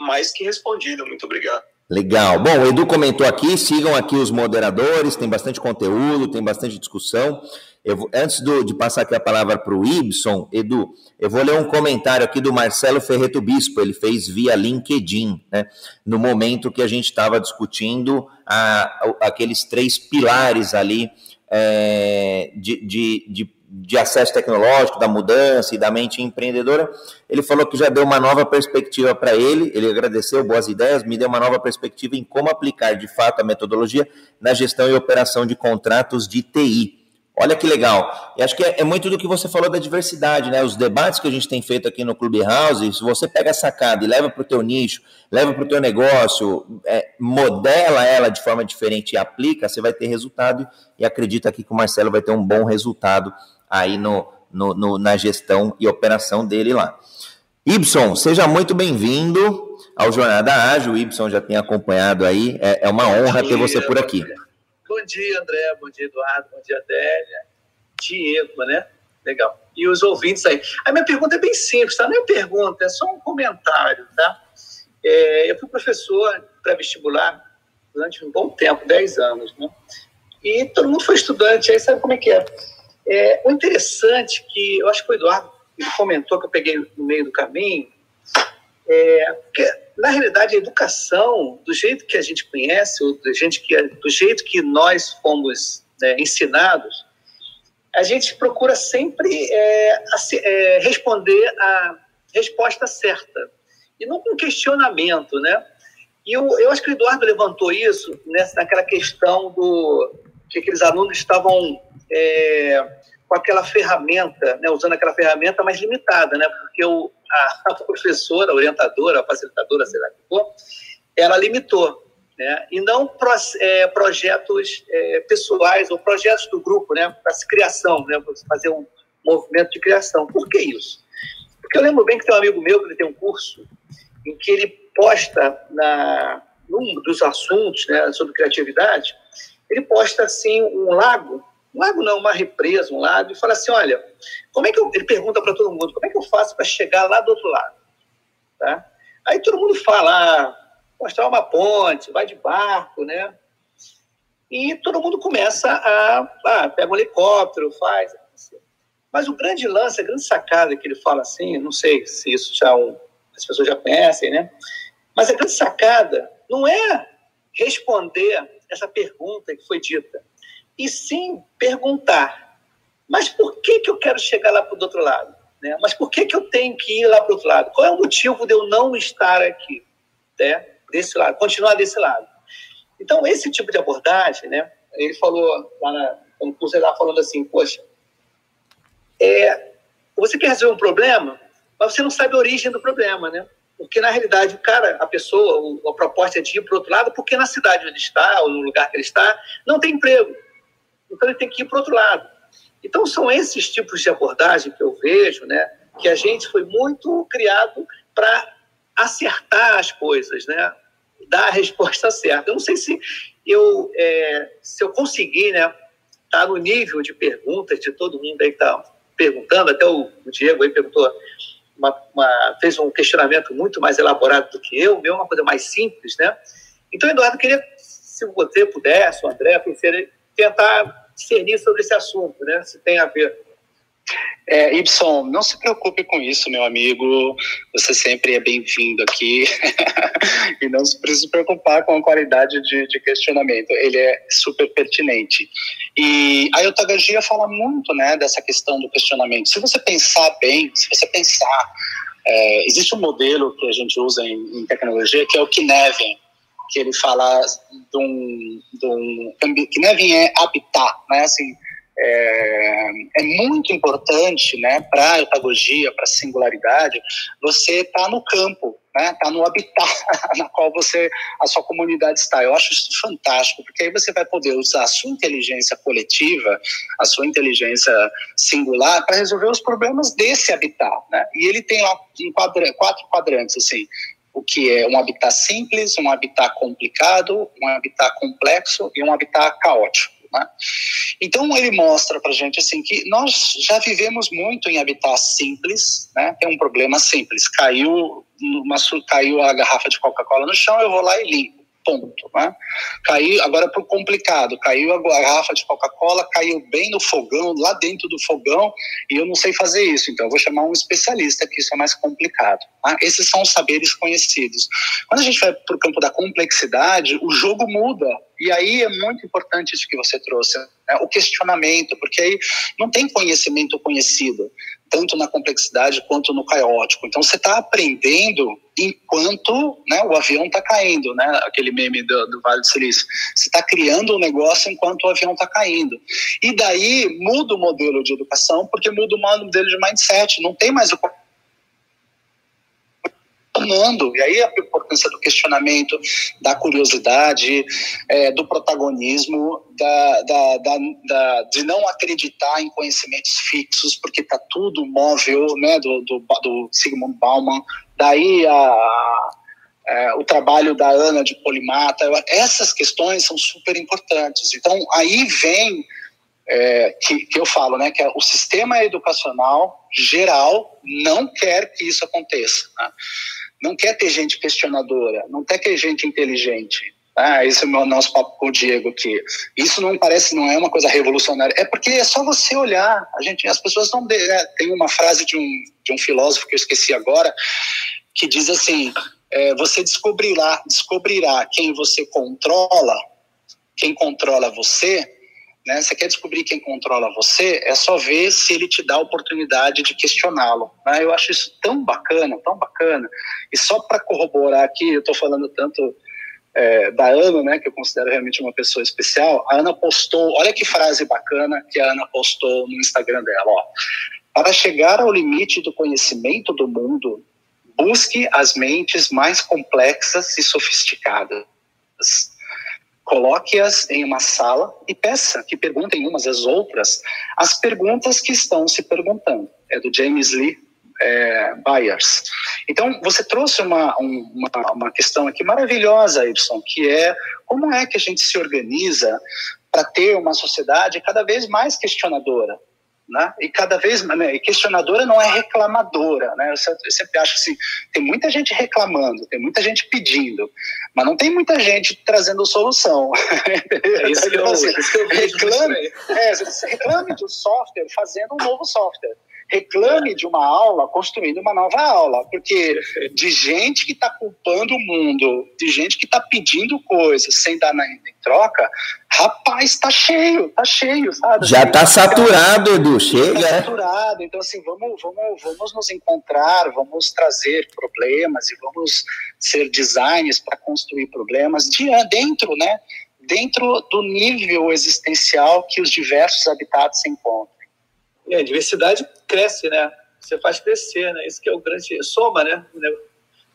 Mais que respondido, muito obrigado. Legal. Bom, o Edu comentou aqui, sigam aqui os moderadores, tem bastante conteúdo, tem bastante discussão. Vou, antes do, de passar aqui a palavra para o Ibson, Edu, eu vou ler um comentário aqui do Marcelo Ferreto Bispo, ele fez via LinkedIn, né, no momento que a gente estava discutindo a, a, aqueles três pilares ali é, de, de, de, de acesso tecnológico, da mudança e da mente empreendedora. Ele falou que já deu uma nova perspectiva para ele, ele agradeceu, boas ideias, me deu uma nova perspectiva em como aplicar de fato a metodologia na gestão e operação de contratos de TI. Olha que legal. E acho que é, é, muito do que você falou da diversidade, né? Os debates que a gente tem feito aqui no Clubhouse, se você pega a sacada e leva para o teu nicho, leva para o teu negócio, é, modela ela de forma diferente e aplica, você vai ter resultado. E acredita aqui que o Marcelo vai ter um bom resultado aí no, no, no na gestão e operação dele lá. Ibson, seja muito bem-vindo ao Jornada Ágil. O Ibson já tem acompanhado aí. É, é uma honra ter você por aqui. Bom dia, André. Bom dia, Eduardo. Bom dia, Adélia. Diego, né? Legal. E os ouvintes aí. A minha pergunta é bem simples, tá? Não é pergunta, é só um comentário, tá? É, eu fui professor pré-vestibular durante um bom tempo, 10 anos, né? E todo mundo foi estudante, aí sabe como é que é. é o interessante que, eu acho que o Eduardo comentou que eu peguei no meio do caminho, é, porque, na realidade, a educação, do jeito que a gente conhece, do, gente que, do jeito que nós fomos né, ensinados, a gente procura sempre é, é, responder a resposta certa, e não com questionamento, né? E eu, eu acho que o Eduardo levantou isso nessa, naquela questão do que aqueles alunos estavam é, com aquela ferramenta, né, usando aquela ferramenta mais limitada, né? Porque o, a, professora, a orientadora, a facilitadora, sei lá que for, ela limitou. Né? E não pro, é, projetos é, pessoais ou projetos do grupo, né? para criação, né? fazer um movimento de criação. Por que isso? Porque eu lembro bem que tem um amigo meu que ele tem um curso em que ele posta na, num dos assuntos né, sobre criatividade, ele posta assim um lago um lago não, uma represa, um lago, e fala assim, olha, como é que eu, ele pergunta para todo mundo, como é que eu faço para chegar lá do outro lado? Tá? Aí todo mundo fala, ah, mostrar uma ponte, vai de barco, né? E todo mundo começa a, ah, pega um helicóptero, faz. Mas o grande lance, a grande sacada que ele fala assim, não sei se isso já um, as pessoas já conhecem, né? Mas a grande sacada não é responder essa pergunta que foi dita e sim perguntar: mas por que, que eu quero chegar lá para o outro lado? Né? Mas por que, que eu tenho que ir lá para o outro lado? Qual é o motivo de eu não estar aqui, né? desse lado, continuar desse lado? Então, esse tipo de abordagem, né? Ele falou lá na, no curso, ele estava falando assim, poxa, é, você quer resolver um problema, mas você não sabe a origem do problema, né? Porque, na realidade, o cara, a pessoa, a proposta é de ir para o outro lado, porque na cidade onde ele está, ou no lugar que ele está, não tem emprego. Então, ele tem que ir para o outro lado. Então, são esses tipos de abordagem que eu vejo, né? Que a gente foi muito criado para acertar as coisas, né? Dar a resposta certa. Eu não sei se eu, é, se eu conseguir, né? Tá no nível de perguntas de todo mundo aí que está perguntando, até o, o Diego aí perguntou uma, uma, fez um questionamento muito mais elaborado do que eu, meu é uma coisa mais simples, né? Então, Eduardo, queria, se você pudesse, o André, tentar discernir sobre esse assunto, né? Se tem a ver. É, Ibson, não se preocupe com isso, meu amigo. Você sempre é bem-vindo aqui. e não se precisa se preocupar com a qualidade de, de, questionamento. Ele é super pertinente. E a eutagogia fala muito né, dessa questão do questionamento. Se você pensar bem, se você pensar. É, existe um modelo que a gente usa em, em tecnologia que é o Kinevin, que ele fala de um, de um Kinevin é habitat, né? Assim, é, é muito importante, né, para a eutagogia, para a singularidade, você estar tá no campo, né, tá no habitat na qual você, a sua comunidade está. Eu acho isso fantástico, porque aí você vai poder usar a sua inteligência coletiva, a sua inteligência singular para resolver os problemas desse habitat, né? E ele tem lá quadra, quatro quadrantes assim, o que é um habitat simples, um habitat complicado, um habitat complexo e um habitat caótico. Né? Então ele mostra para gente assim que nós já vivemos muito em habitat simples, né? Tem um problema simples, caiu uma, caiu a garrafa de Coca-Cola no chão, eu vou lá e limpo ponto. Né? Caiu, agora para o complicado, caiu a garrafa de Coca-Cola, caiu bem no fogão, lá dentro do fogão, e eu não sei fazer isso, então eu vou chamar um especialista, que isso é mais complicado. Tá? Esses são os saberes conhecidos. Quando a gente vai para o campo da complexidade, o jogo muda, e aí é muito importante isso que você trouxe, né? o questionamento, porque aí não tem conhecimento conhecido tanto na complexidade quanto no caótico. Então você está aprendendo enquanto né, o avião está caindo, né? Aquele meme do, do Vale do Silício. Você está criando um negócio enquanto o avião está caindo. E daí muda o modelo de educação porque muda o modelo de mindset. Não tem mais o questionando. E aí a importância do questionamento, da curiosidade, é, do protagonismo, da, da, da, de não acreditar em conhecimentos fixos, porque está tudo móvel, né, do, do, do Sigmund Bauman. Daí a, é, o trabalho da Ana de Polimata, essas questões são super importantes. Então, aí vem é, que, que, eu falo, né, que é o sistema educacional geral não quer que isso aconteça. Né? Não quer ter gente questionadora, não quer ter gente inteligente. Ah, esse é o nosso papo com o Diego aqui. Isso não parece, não é uma coisa revolucionária. É porque é só você olhar. A gente, as pessoas não. É, tem uma frase de um, de um filósofo que eu esqueci agora, que diz assim: é, você descobrirá, descobrirá quem você controla, quem controla você, né? Você quer descobrir quem controla você, é só ver se ele te dá a oportunidade de questioná-lo. Né? Eu acho isso tão bacana, tão bacana. E só para corroborar aqui, eu estou falando tanto é, da Ana, né, que eu considero realmente uma pessoa especial. A Ana postou, olha que frase bacana que a Ana postou no Instagram dela. Ó. Para chegar ao limite do conhecimento do mundo, busque as mentes mais complexas e sofisticadas Coloque-as em uma sala e peça que perguntem umas às outras as perguntas que estão se perguntando. É do James Lee é, Byers. Então, você trouxe uma, uma, uma questão aqui maravilhosa, Y, que é como é que a gente se organiza para ter uma sociedade cada vez mais questionadora né? E cada vez né, questionadora não é reclamadora, né? Eu sempre, eu sempre acho assim, tem muita gente reclamando, tem muita gente pedindo, mas não tem muita gente trazendo solução. É isso que eu, então, assim, isso que eu reclame, é, reclame do software fazendo um novo software reclame de uma aula construindo uma nova aula, porque de gente que está culpando o mundo, de gente que está pedindo coisas sem dar nada em troca, rapaz, está cheio, está cheio, sabe? Já está saturado, Edu, chega. Está saturado, então assim, vamos, vamos, vamos nos encontrar, vamos trazer problemas e vamos ser designs para construir problemas de, dentro, né, dentro do nível existencial que os diversos habitados se encontram. E a diversidade cresce, né? Você faz crescer, né? Isso que é o grande soma, né?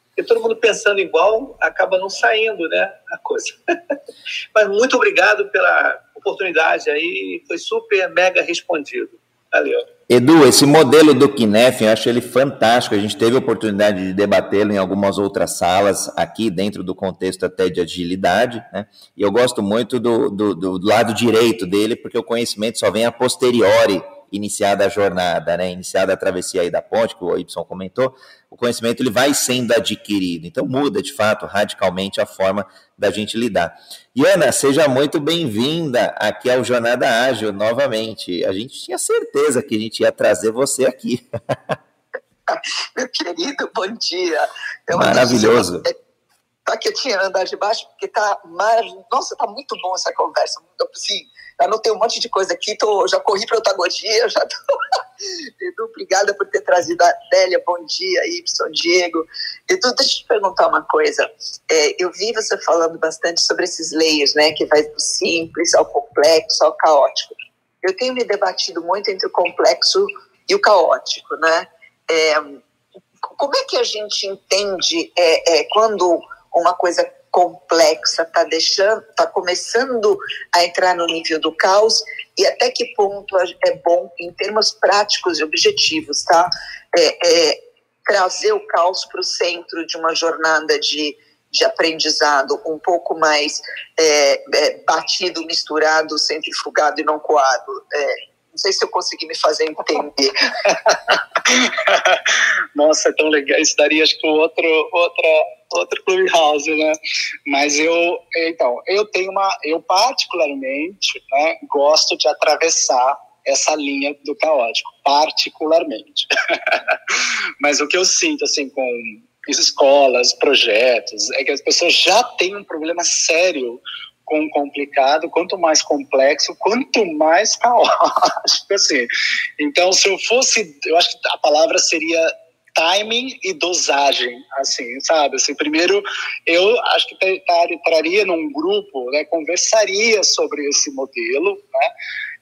Porque todo mundo pensando igual acaba não saindo, né? A coisa. Mas muito obrigado pela oportunidade aí, foi super mega respondido. Valeu. Edu, esse modelo do Kinef, eu acho ele fantástico. A gente teve a oportunidade de debatê-lo em algumas outras salas aqui, dentro do contexto até de agilidade. Né? E eu gosto muito do, do, do lado direito dele, porque o conhecimento só vem a posteriori iniciada a jornada, né, iniciada a travessia aí da ponte, que o Y comentou, o conhecimento ele vai sendo adquirido. Então muda, de fato, radicalmente a forma da gente lidar. E Ana, seja muito bem-vinda aqui ao Jornada Ágil novamente. A gente tinha certeza que a gente ia trazer você aqui. Meu querido, bom dia. É Maravilhoso. Tá quietinha, andar de baixo, porque tá maravilhoso. Nossa, tá muito bom essa conversa. Assim, anotei um monte de coisa aqui, tô, já corri para otagogia, já tô... Edu, obrigada por ter trazido a Adélia, bom dia, Y, Diego. Edu, deixa eu te perguntar uma coisa. É, eu vi você falando bastante sobre esses layers, né, que vai do simples ao complexo, ao caótico. Eu tenho me debatido muito entre o complexo e o caótico, né? É, como é que a gente entende é, é quando uma coisa complexa, está deixando, está começando a entrar no nível do caos e até que ponto é bom em termos práticos e objetivos, tá? É, é, trazer o caos para o centro de uma jornada de, de aprendizado um pouco mais é, é batido, misturado, centrifugado e não coado. É, não sei se eu consegui me fazer entender. Nossa, é tão legal. Isso daria, acho que, outro, outra, outro clubhouse, né? Mas eu, então, eu tenho uma, eu particularmente, né, gosto de atravessar essa linha do caótico, particularmente. Mas o que eu sinto, assim, com escolas, projetos, é que as pessoas já têm um problema sério com complicado, quanto mais complexo, quanto mais caótico, assim. Então, se eu fosse, eu acho que a palavra seria timing e dosagem, assim, sabe? Assim, primeiro, eu acho que traria num grupo, né, conversaria sobre esse modelo, né,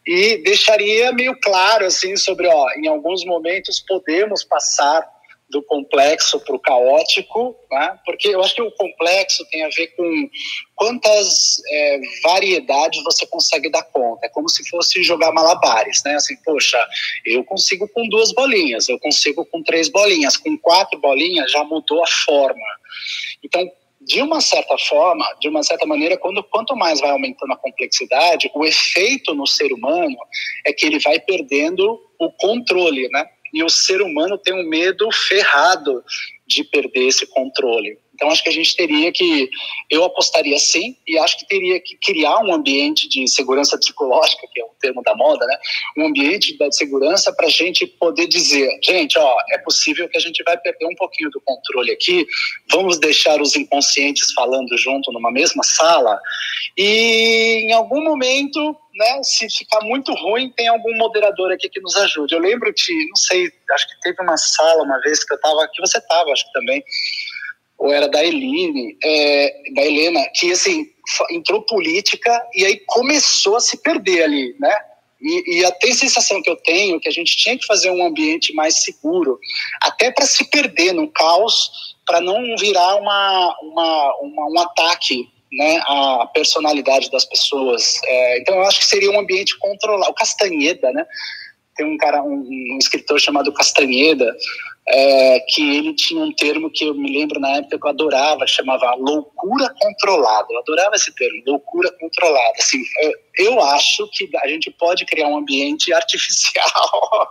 e deixaria meio claro, assim, sobre, ó, em alguns momentos podemos passar do complexo para o caótico, né? porque eu acho que o complexo tem a ver com quantas é, variedades você consegue dar conta. É como se fosse jogar malabares, né? Assim, poxa, eu consigo com duas bolinhas, eu consigo com três bolinhas, com quatro bolinhas já mudou a forma. Então, de uma certa forma, de uma certa maneira, quando quanto mais vai aumentando a complexidade, o efeito no ser humano é que ele vai perdendo o controle, né? E o ser humano tem um medo ferrado de perder esse controle. Então, acho que a gente teria que, eu apostaria sim, e acho que teria que criar um ambiente de segurança psicológica, que é o termo da moda, né? Um ambiente de segurança para a gente poder dizer, gente, ó, é possível que a gente vai perder um pouquinho do controle aqui, vamos deixar os inconscientes falando junto numa mesma sala, e em algum momento né, se ficar muito ruim, tem algum moderador aqui que nos ajude. Eu lembro de, não sei, acho que teve uma sala uma vez que eu estava, que você estava, acho que também, ou era da Eline, é, da Helena, que assim, entrou política e aí começou a se perder ali, né? E, e até a sensação que eu tenho que a gente tinha que fazer um ambiente mais seguro, até para se perder no caos, para não virar uma, uma, uma, um ataque né, à personalidade das pessoas. É, então eu acho que seria um ambiente controlado. O Castanheda, né? Tem um cara, um, um escritor chamado Castanheda, é, que ele tinha um termo que eu me lembro na época que eu adorava, chamava loucura controlada. Eu adorava esse termo, loucura controlada. Assim, eu, eu acho que a gente pode criar um ambiente artificial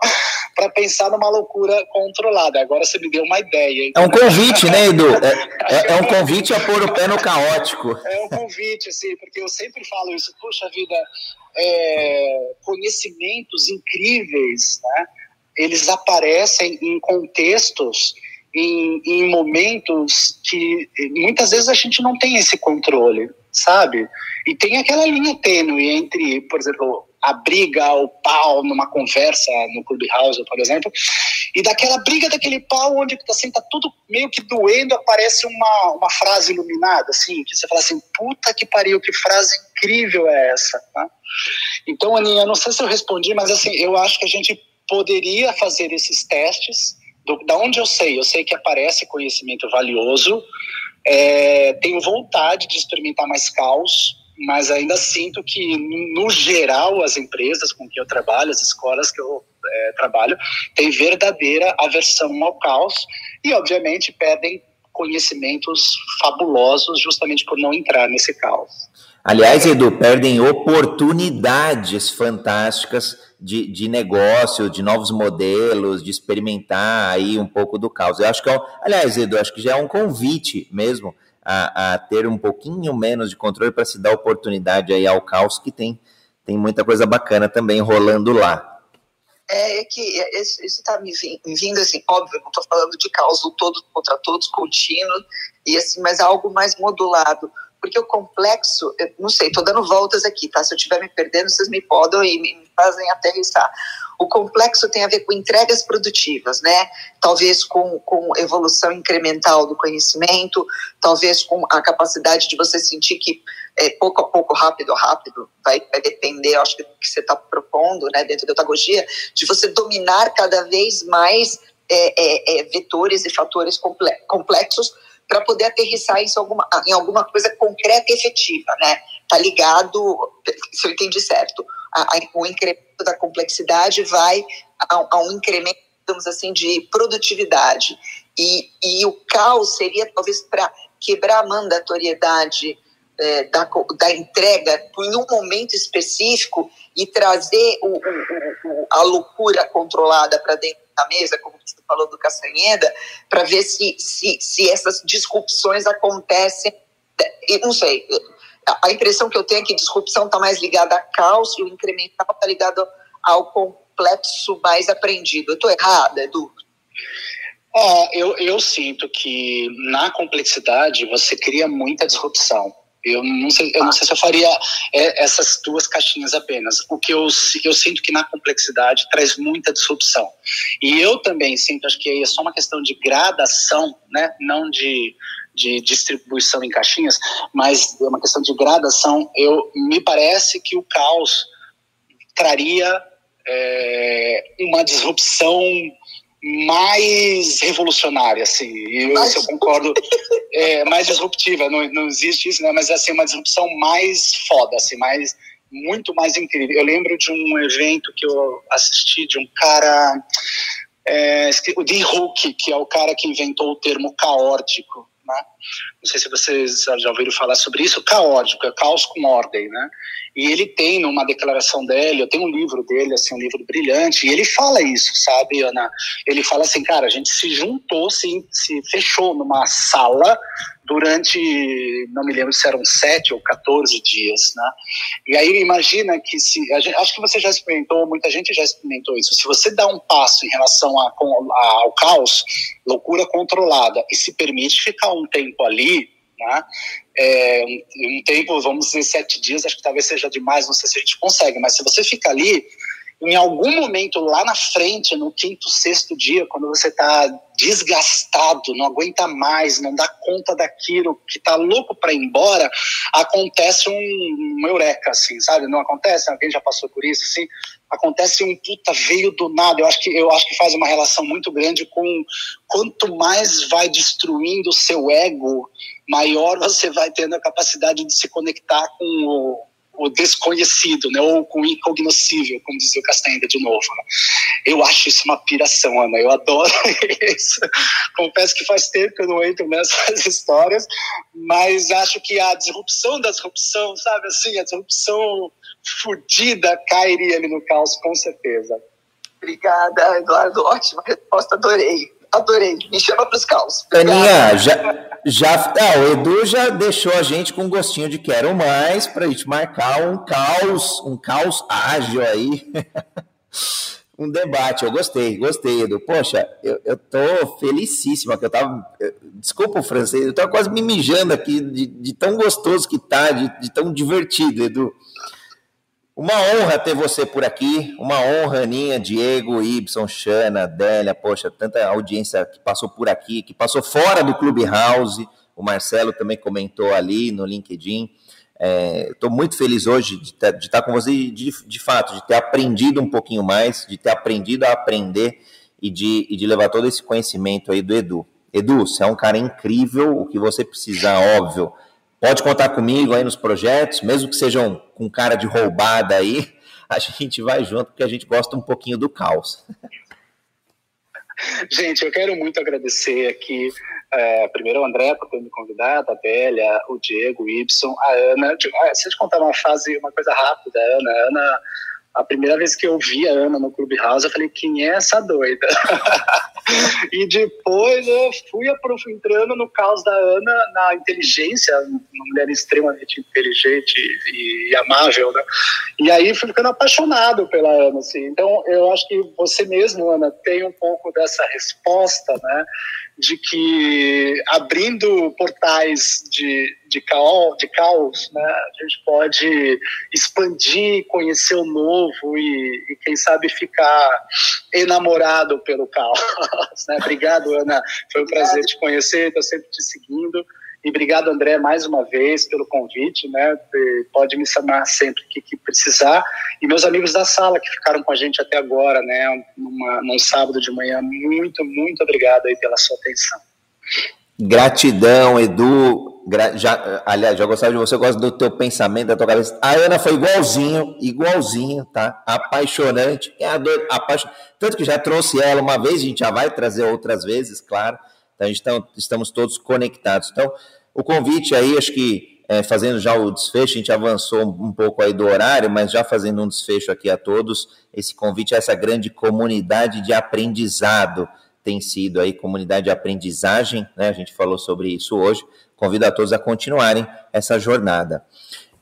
para pensar numa loucura controlada. Agora você me deu uma ideia. É um convite, né, Edu? É, é, é um convite a pôr o pé no caótico. É um convite, assim, porque eu sempre falo isso. Puxa vida, é, conhecimentos incríveis, né? Eles aparecem em contextos, em, em momentos que muitas vezes a gente não tem esse controle, sabe? E tem aquela linha tênue entre, por exemplo, a briga, o pau numa conversa no Clubhouse, por exemplo, E daquela briga daquele pau, onde assim, tá tudo meio que doendo, aparece uma, uma frase iluminada, assim, que você fala assim, puta que pariu, que frase incrível é essa, tá? Então, Aninha, não sei se eu respondi, mas assim, eu acho que a gente poderia fazer esses testes, do, da onde eu sei, eu sei que aparece conhecimento valioso, é, tenho vontade de experimentar mais caos, mas ainda sinto que, no geral, as empresas com que eu trabalho, as escolas que eu é, trabalho, têm verdadeira aversão ao caos e, obviamente, perdem conhecimentos fabulosos justamente por não entrar nesse caos. Aliás, Edu, perdem oportunidades fantásticas de, de negócio, de novos modelos, de experimentar aí um pouco do caos. Eu acho que, é aliás, Edu, acho que já é um convite mesmo a, a ter um pouquinho menos de controle para se dar oportunidade aí ao caos, que tem, tem muita coisa bacana também rolando lá. É, é que isso está me vindo, assim, óbvio, não estou falando de caos todos contra todos, contínuo, e assim, mas algo mais modulado porque o complexo, não sei, estou dando voltas aqui, tá? Se eu estiver me perdendo, vocês me podem e me fazem aterrissar. O complexo tem a ver com entregas produtivas, né? Talvez com, com evolução incremental do conhecimento, talvez com a capacidade de você sentir que é, pouco a pouco, rápido, rápido, vai, vai depender, acho que do que você está propondo, né, dentro da otagogia, de você dominar cada vez mais é, é, é vetores e fatores complexos para poder aterrissar isso alguma, em alguma coisa concreta e efetiva, né? Tá ligado, se eu entendi certo, a, a, o incremento da complexidade vai a, a, um incremento, digamos assim, de produtividade. E, e o caos seria talvez para quebrar a mandatoriedade é, da, da entrega em um momento específico e trazer o, o, o, a loucura controlada para dentro da mesa, como você falou do Castanheda, para ver se, se, se essas disrupções acontecem. E não sei, a impressão que eu tenho é que disrupção está mais ligada a caos e o incremental está ligado ao complexo mais aprendido. Eu estou errada, Edu? Oh, eu, eu sinto que na complexidade você cria muita disrupção. Eu não sei, eu não sei se eu faria é, essas duas caixinhas apenas. O que eu, eu sinto que na complexidade traz muita disrupção. E eu também sinto, acho que é só uma questão de gradação, né? não de, de distribuição em caixinhas, mas é uma questão de gradação. Eu, me parece que o caos traria é, uma disrupção mais revolucionária, assim, e eu, eu concordo, é, mais disruptiva, não, não existe isso, né, mas assim, uma disrupção mais foda, assim, mais, muito mais incrível. Eu lembro de um evento que eu assisti de um cara, é, o Dean Hook, que é o cara que inventou o termo caótico, né? Não sei se vocês já ouviram falar sobre isso, caótico, é caos com ordem, né? E ele tem numa declaração dele, eu tenho um livro dele, assim, um livro brilhante, e ele fala isso, sabe, Ana? Ele fala assim, cara, a gente se juntou, se, se fechou numa sala durante, não me lembro se eram sete ou 14 dias, né? E aí imagina que se, gente, acho que você já experimentou, muita gente já experimentou isso, se você dá um passo em relação a, a, ao caos, loucura controlada, e se permite ficar um tempo ali, né? É, um, um tempo, vamos dizer, sete dias, acho que talvez seja demais, não sei se a gente consegue, mas se você fica ali, em algum momento lá na frente, no quinto, sexto dia, quando você está desgastado, não aguenta mais, não dá conta daquilo, que tá louco para ir embora, acontece um, um eureka, assim, sabe? Não acontece? Alguém já passou por isso, assim? Acontece um puta, veio do nada. Eu acho que, eu acho que faz uma relação muito grande com quanto mais vai destruindo o seu ego, maior você vai tendo a capacidade de se conectar com o o desconhecido, né, ou com o incognoscível, como dizia o Castaneda de novo. Né? Eu acho isso uma piração, Ana, eu adoro isso. Confesso que faz tempo que eu não entro nessas histórias, mas acho que a disrupção da disrupção, sabe assim, a disrupção fodida cairia ali no caos, com certeza. Obrigada, Eduardo, ótima resposta, adorei adorei. Me chama para os caos. Aninha, já, já ah, o Edu já deixou a gente com um gostinho de quero mais para a gente marcar um caos, um caos ágil aí. um debate, eu gostei, gostei, Edu. Poxa, eu, eu tô felicíssima que eu tava. Desculpa o francês, eu tô quase me mijando aqui de, de tão gostoso que tá, de, de tão divertido, Edu. Uma honra ter você por aqui, uma honra, Aninha, Diego, Ibson, Xana, Délia, poxa, tanta audiência que passou por aqui, que passou fora do Clubhouse, o Marcelo também comentou ali no LinkedIn. Estou é, muito feliz hoje de, de estar com você e, de, de fato, de ter aprendido um pouquinho mais, de ter aprendido a aprender e de, e de levar todo esse conhecimento aí do Edu. Edu, você é um cara incrível, o que você precisar, óbvio, pode contar comigo aí nos projetos, mesmo que sejam com cara de roubada aí, a gente vai junto, porque a gente gosta um pouquinho do caos. Gente, eu quero muito agradecer aqui, é, primeiro o André por ter me convidado, a Bélia, o Diego, o Ibson, a Ana. Se eu contar uma fase, uma coisa rápida, Ana, a Ana a primeira vez que eu vi a Ana no Clubhouse, eu falei, quem é essa doida? e depois eu fui entrando no caos da Ana, na inteligência, uma mulher extremamente inteligente e, amável, né? E aí fui ficando apaixonado pela Ana, assim. Então, eu acho que você mesmo, Ana, tem um pouco dessa resposta, né? De que abrindo portais de, de, caos, de caos né, a gente pode expandir, conhecer o novo e, e quem sabe ficar enamorado pelo caos. Né? Obrigado, Ana. Foi um prazer te conhecer, estou sempre te seguindo. E obrigado, André, mais uma vez pelo convite, né? Pode me chamar sempre que, que, precisar. E meus amigos da sala que ficaram com a gente até agora, né? Numa, num sábado de manhã, muito, muito obrigado aí pela sua atenção. Gratidão, Edu. Gra já, aliás, já gostava de você, eu gosto do teu pensamento, da tua cabeça. A Ana foi igualzinho, igualzinho, tá? Apaixonante. É apaixon... Tanto que já trouxe ela uma vez, a gente já vai trazer outras vezes, claro. Então, a gente tá, estamos todos conectados. Então, o convite aí, acho que é, fazendo já o desfecho, a gente avançou um pouco aí do horário, mas já fazendo um desfecho aqui a todos, esse convite a essa grande comunidade de aprendizado tem sido aí comunidade de aprendizagem, né? A gente falou sobre isso hoje. Convido a todos a continuarem essa jornada.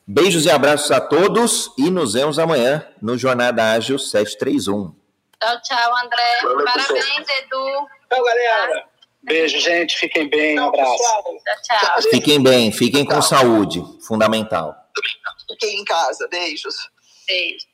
Beijos e abraços a todos e nos vemos amanhã no Jornada Ágil 731. Tchau, tchau, André. Valeu, Parabéns, Edu. Tchau, galera. Beijo, gente. Fiquem bem. Um abraço. Tchau, tchau. Fiquem bem. Fiquem com saúde. Fundamental. Fiquem em casa. Beijos. Beijos.